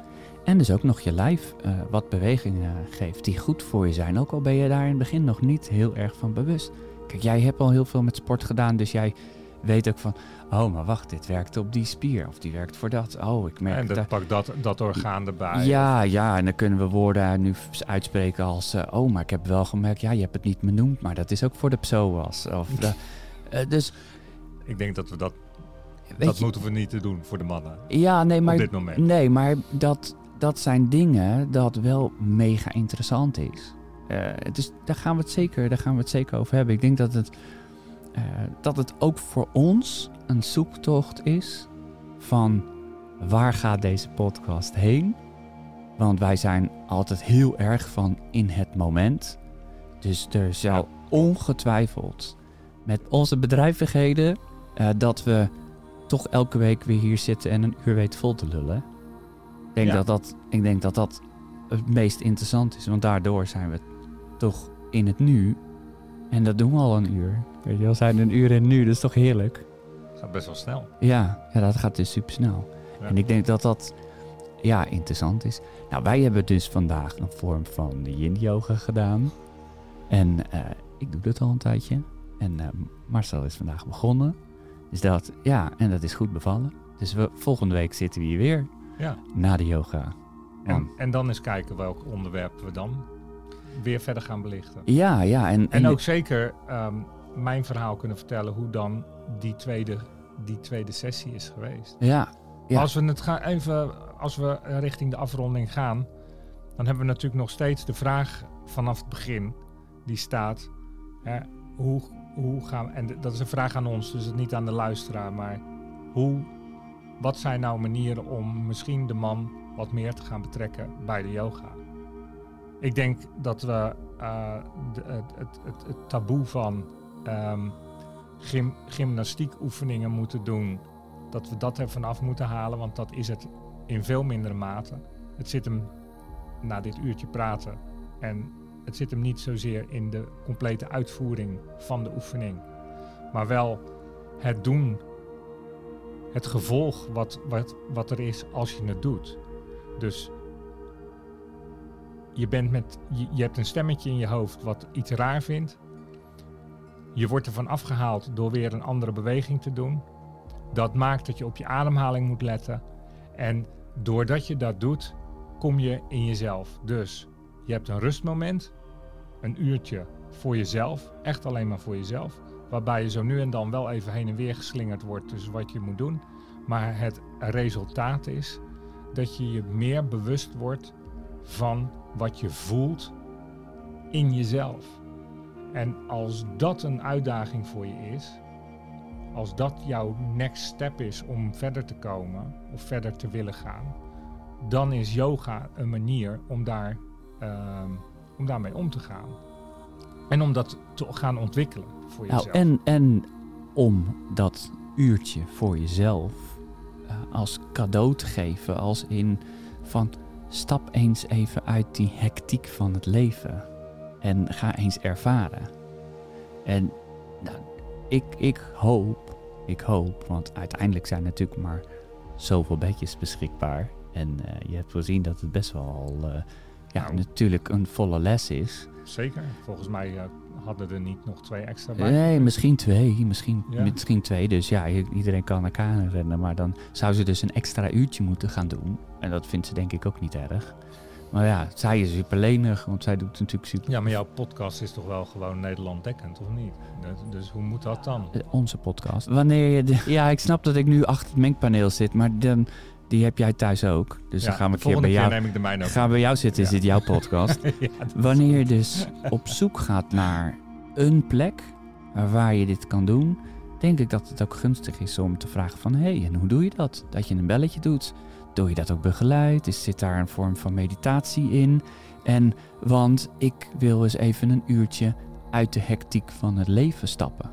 En dus ook nog je lijf eh, wat bewegingen geeft die goed voor je zijn. Ook al ben je daar in het begin nog niet heel erg van bewust. kijk, jij hebt al heel veel met sport gedaan, dus jij weet ook van, oh, maar wacht, dit werkt op die spier of die werkt voor dat. Oh, ik merk En dat dat. pakt dat, dat orgaan erbij. Ja, ja, en dan kunnen we woorden nu uitspreken als, eh, oh, maar ik heb wel gemerkt, ja, je hebt het niet benoemd, maar dat is ook voor de psoas. Of de, eh, dus, Ik denk dat we dat, dat je, moeten we niet te doen voor de mannen. ja, nee, maar op dit moment. Nee, maar dat, dat zijn dingen dat wel mega interessant is. Dus daar gaan, we het zeker, daar gaan we het zeker over hebben. Ik denk dat het, eh, dat het ook voor ons een zoektocht is van waar gaat deze podcast heen? Want wij zijn altijd heel erg van in het moment. Dus er zal ongetwijfeld met onze bedrijvigheden eh, dat we toch elke week weer hier zitten en een uur weten vol te lullen. Ik denk, Ja. dat, dat, ik denk dat dat het meest interessant is, want daardoor zijn we toch in het nu. En dat doen we al een uur. Weet je, we zijn een uur in nu, dat is toch heerlijk? gaat best wel snel. Ja, ja dat gaat dus super snel. Ja. En ik denk dat dat ja, interessant is. Nou, wij hebben dus vandaag een vorm van yin yoga gedaan. En eh, ik doe dat al een tijdje. En eh, Marcel is vandaag begonnen. Dus dat, ja, en dat is goed bevallen. Dus we, volgende week zitten we hier weer Ja. na de yoga. En, en dan eens kijken welk onderwerp we dan weer verder gaan belichten. Ja, ja. En, En ook zeker ehm, mijn verhaal kunnen vertellen hoe dan die tweede, die tweede sessie is geweest. Ja, Ja. Als we het gaan even, als we richting de afronding gaan, dan hebben we natuurlijk nog steeds de vraag vanaf het begin die staat: hè, hoe, hoe gaan we, en dat is een vraag aan ons, dus het niet aan de luisteraar, maar hoe, wat zijn nou manieren om misschien de man wat meer te gaan betrekken bij de yoga? Ik denk dat we eh, het, het, het, taboe van ehm gym, gymnastiekoefeningen moeten doen dat we dat er vanaf moeten halen, want dat is het in veel mindere mate. Het zit hem na dit uurtje praten en het zit hem niet zozeer in de complete uitvoering van de oefening, maar wel het doen, het gevolg wat, wat, wat er is als je het doet. Dus je, bent met, je, je hebt een stemmetje in je hoofd wat iets raar vindt. Je wordt ervan afgehaald door weer een andere beweging te doen. Dat maakt dat je op je ademhaling moet letten. En doordat je dat doet, kom je in jezelf. Dus je hebt een rustmoment, een uurtje voor jezelf, echt alleen maar voor jezelf. Waarbij je zo nu en dan wel even heen en weer geslingerd wordt tussen wat je moet doen. Maar het resultaat is dat je je meer bewust wordt van wat je voelt in jezelf. En als dat een uitdaging voor je is, als dat jouw next step is om verder te komen of verder te willen gaan, dan is yoga een manier om, daar, ehm, om daarmee om te gaan. En om dat te gaan ontwikkelen voor Nou, jezelf. en, en om dat uurtje voor jezelf eh, als cadeau te geven, als in van stap eens even uit die hectiek van het leven en ga eens ervaren. En nou, ik, ik hoop, ik hoop, want uiteindelijk zijn natuurlijk maar zoveel bedjes beschikbaar. En eh, je hebt gezien dat het best wel al, eh, ja, Nou. natuurlijk een volle les is. Zeker. Volgens mij eh, hadden er niet nog twee extra bij. Nee, misschien twee. Misschien, Ja. misschien twee. Dus ja, iedereen kan elkaar rennen. Maar dan zou ze dus een extra uurtje moeten gaan doen. En dat vindt ze denk ik ook niet erg. Maar ja, zij is super lenig. Want zij doet natuurlijk super... Ja, maar jouw podcast is toch wel gewoon Nederland dekkend, of niet? Dus- hoe moet dat dan? Eh, Onze podcast. Wanneer je... De, ja, ik snap dat ik nu achter het mengpaneel zit. Maar dan, die heb jij thuis ook. Dus Ja, dan gaan we een keer bij jou... neem ik de mijne ook. Gaan we bij jou zitten, is dit jouw podcast. Wanneer je dus op zoek gaat naar een plek waar je dit kan doen, denk ik dat het ook gunstig is om te vragen van hé, hey, en hoe doe je dat? Dat je een belletje doet. Doe je dat ook begeleid? Is, zit daar een vorm van meditatie in? En want ik wil eens even een uurtje uit de hectiek van het leven stappen.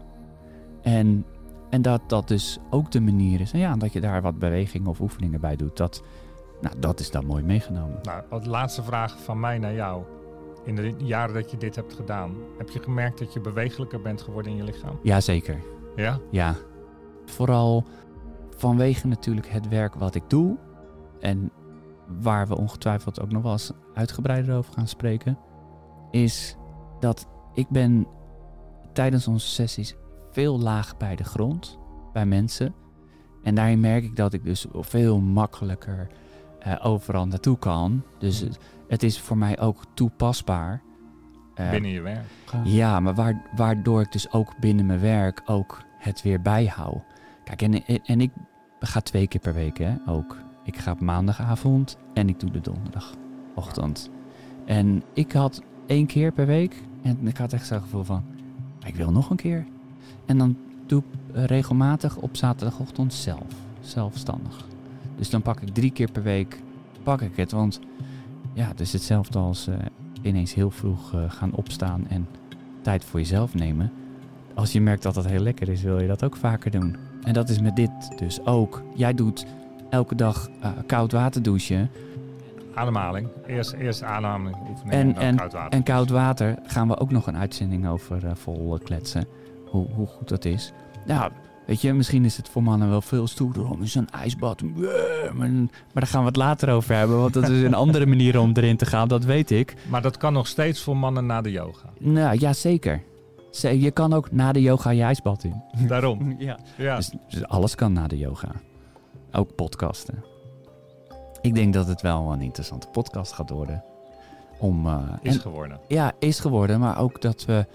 En, en dat dat dus ook de manier is. En ja, dat je daar wat bewegingen of oefeningen bij doet. Dat, nou, dat is dan mooi meegenomen. Nou, wat laatste vraag van mij naar jou. In de jaren dat je dit hebt gedaan, heb je gemerkt dat je bewegelijker bent geworden in je lichaam? Jazeker. Ja? Ja, vooral vanwege natuurlijk het werk wat ik doe. En waar we ongetwijfeld ook nog wel eens uitgebreider over gaan spreken. Is dat ik ben tijdens onze sessies veel laag bij de grond, bij mensen. En daarin merk ik dat ik dus veel makkelijker eh, overal naartoe kan. Dus het, het is voor mij ook toepasbaar. Eh, Binnen je werk. ja, maar waar, waardoor ik dus ook binnen mijn werk ook het weer bijhoud. Kijk, en, en ik ga twee keer per week hè, ook. Ik ga op maandagavond en ik doe de donderdagochtend. En ik had één keer per week en ik had echt zo'n gevoel van, ik wil nog een keer. En dan doe ik eh, regelmatig op zaterdagochtend zelf, zelfstandig. Dus dan pak ik drie keer per week, pak ik het. Want ja, het is hetzelfde als eh, ineens heel vroeg eh, gaan opstaan en tijd voor jezelf nemen. Als je merkt dat dat heel lekker is, wil je dat ook vaker doen. En dat is met dit dus ook. Jij doet elke dag koud water douchen. Ademhaling. Eerst, eerst ademhaling En- koud water. En koud water gaan we ook nog een uitzending over vol kletsen. Hoe, hoe goed dat is. Nou, weet je, misschien is het voor mannen wel veel stoerder om in zo'n ijsbad. Maar, daar gaan we het later over hebben. Want dat is een andere manier om erin te gaan, dat weet ik. Maar dat kan nog steeds voor mannen na de yoga. Nou, ja, zeker. Ze- Je kan ook na de yoga je ijsbad in. Daarom. Ja. Ja. Dus, dus alles kan na de yoga. Ook podcasten. Ik denk dat het wel een interessante podcast gaat worden. Om, eh, is en- geworden. ja, is geworden. Maar ook dat we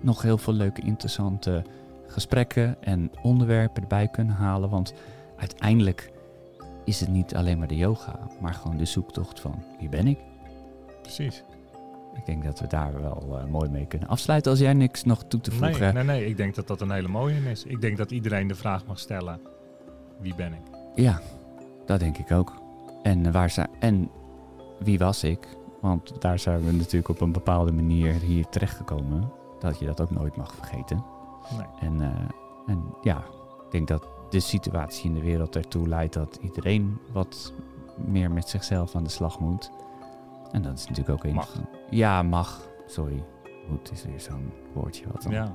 nog heel veel leuke, interessante gesprekken en onderwerpen erbij kunnen halen. Want uiteindelijk is het niet alleen maar de yoga, maar gewoon de zoektocht van wie ben ik? Precies. Ik denk dat we daar wel eh, mooi mee kunnen afsluiten. Als jij niks nog toe te voegen. Nee, nee, nee. Ik denk dat dat een hele mooie is. Ik denk dat iedereen de vraag mag stellen. Wie ben ik? Ja, dat denk ik ook. En, eh, waar zijn, en wie was ik? Want daar zijn we natuurlijk op een bepaalde manier hier terechtgekomen. Dat je dat ook nooit mag vergeten. Nee. En, eh, en ja, ik denk dat de situatie in de wereld ertoe leidt dat iedereen wat meer met zichzelf aan de slag moet. En dat is natuurlijk ook een Mag. Ja, mag. Sorry. Moet is weer zo'n woordje wat, dan- Ja.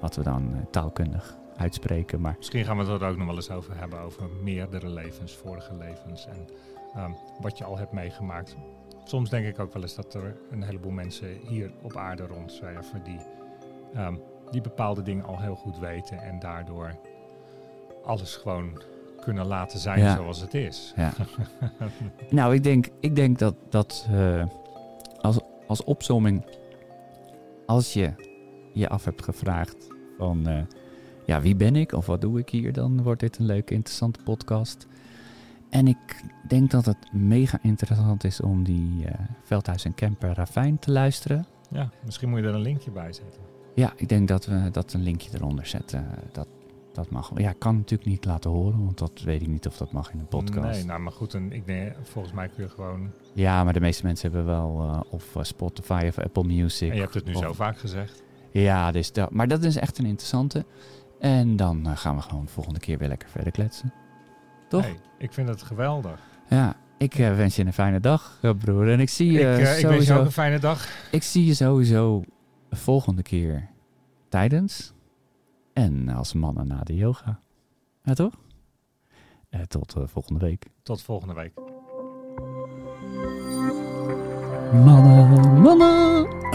wat we dan eh, taalkundig uitspreken. Maar Misschien gaan we het er ook nog wel eens over hebben. Over meerdere levens, vorige levens. En ehm, wat je al hebt meegemaakt. Soms denk ik ook wel eens dat er een heleboel mensen hier op aarde rondzwerven. Die, ehm, die bepaalde dingen al heel goed weten. En daardoor alles gewoon kunnen laten zijn Ja. zoals het is. Ja. nou, ik denk, ik denk dat, dat eh, als, als opzomming, als je je af hebt gevraagd van eh, ja, wie ben ik of wat doe ik hier, dan wordt dit een leuke, interessante podcast. En ik denk dat het mega interessant is om die eh Veldhuis en Camper Ravijn te luisteren. Ja, misschien moet je er een linkje bij zetten. Ja, ik denk dat we dat een linkje eronder zetten. Dat, dat mag. Ja, ik kan natuurlijk niet laten horen, want dat weet ik niet of dat mag in een podcast. Nee, nou maar goed. En ik denk, volgens mij kun je gewoon... Ja, maar de meeste mensen hebben wel eh, of eh, Spotify of Apple Music. En je hebt het nu of- zo vaak gezegd. Ja, dus dat, maar dat is echt een interessante. En dan eh, gaan we gewoon de volgende keer weer lekker verder kletsen. Toch? Hey, ik vind het geweldig. Ja, ik wens je een fijne dag, broer. En ik zie je ik, eh, ik wens je sowieso. ook een fijne dag. Ik zie je sowieso de volgende keer tijdens en als mannen na de yoga. Ja, toch? Eh, tot eh, volgende week. Tot volgende week. Mannen, mannen.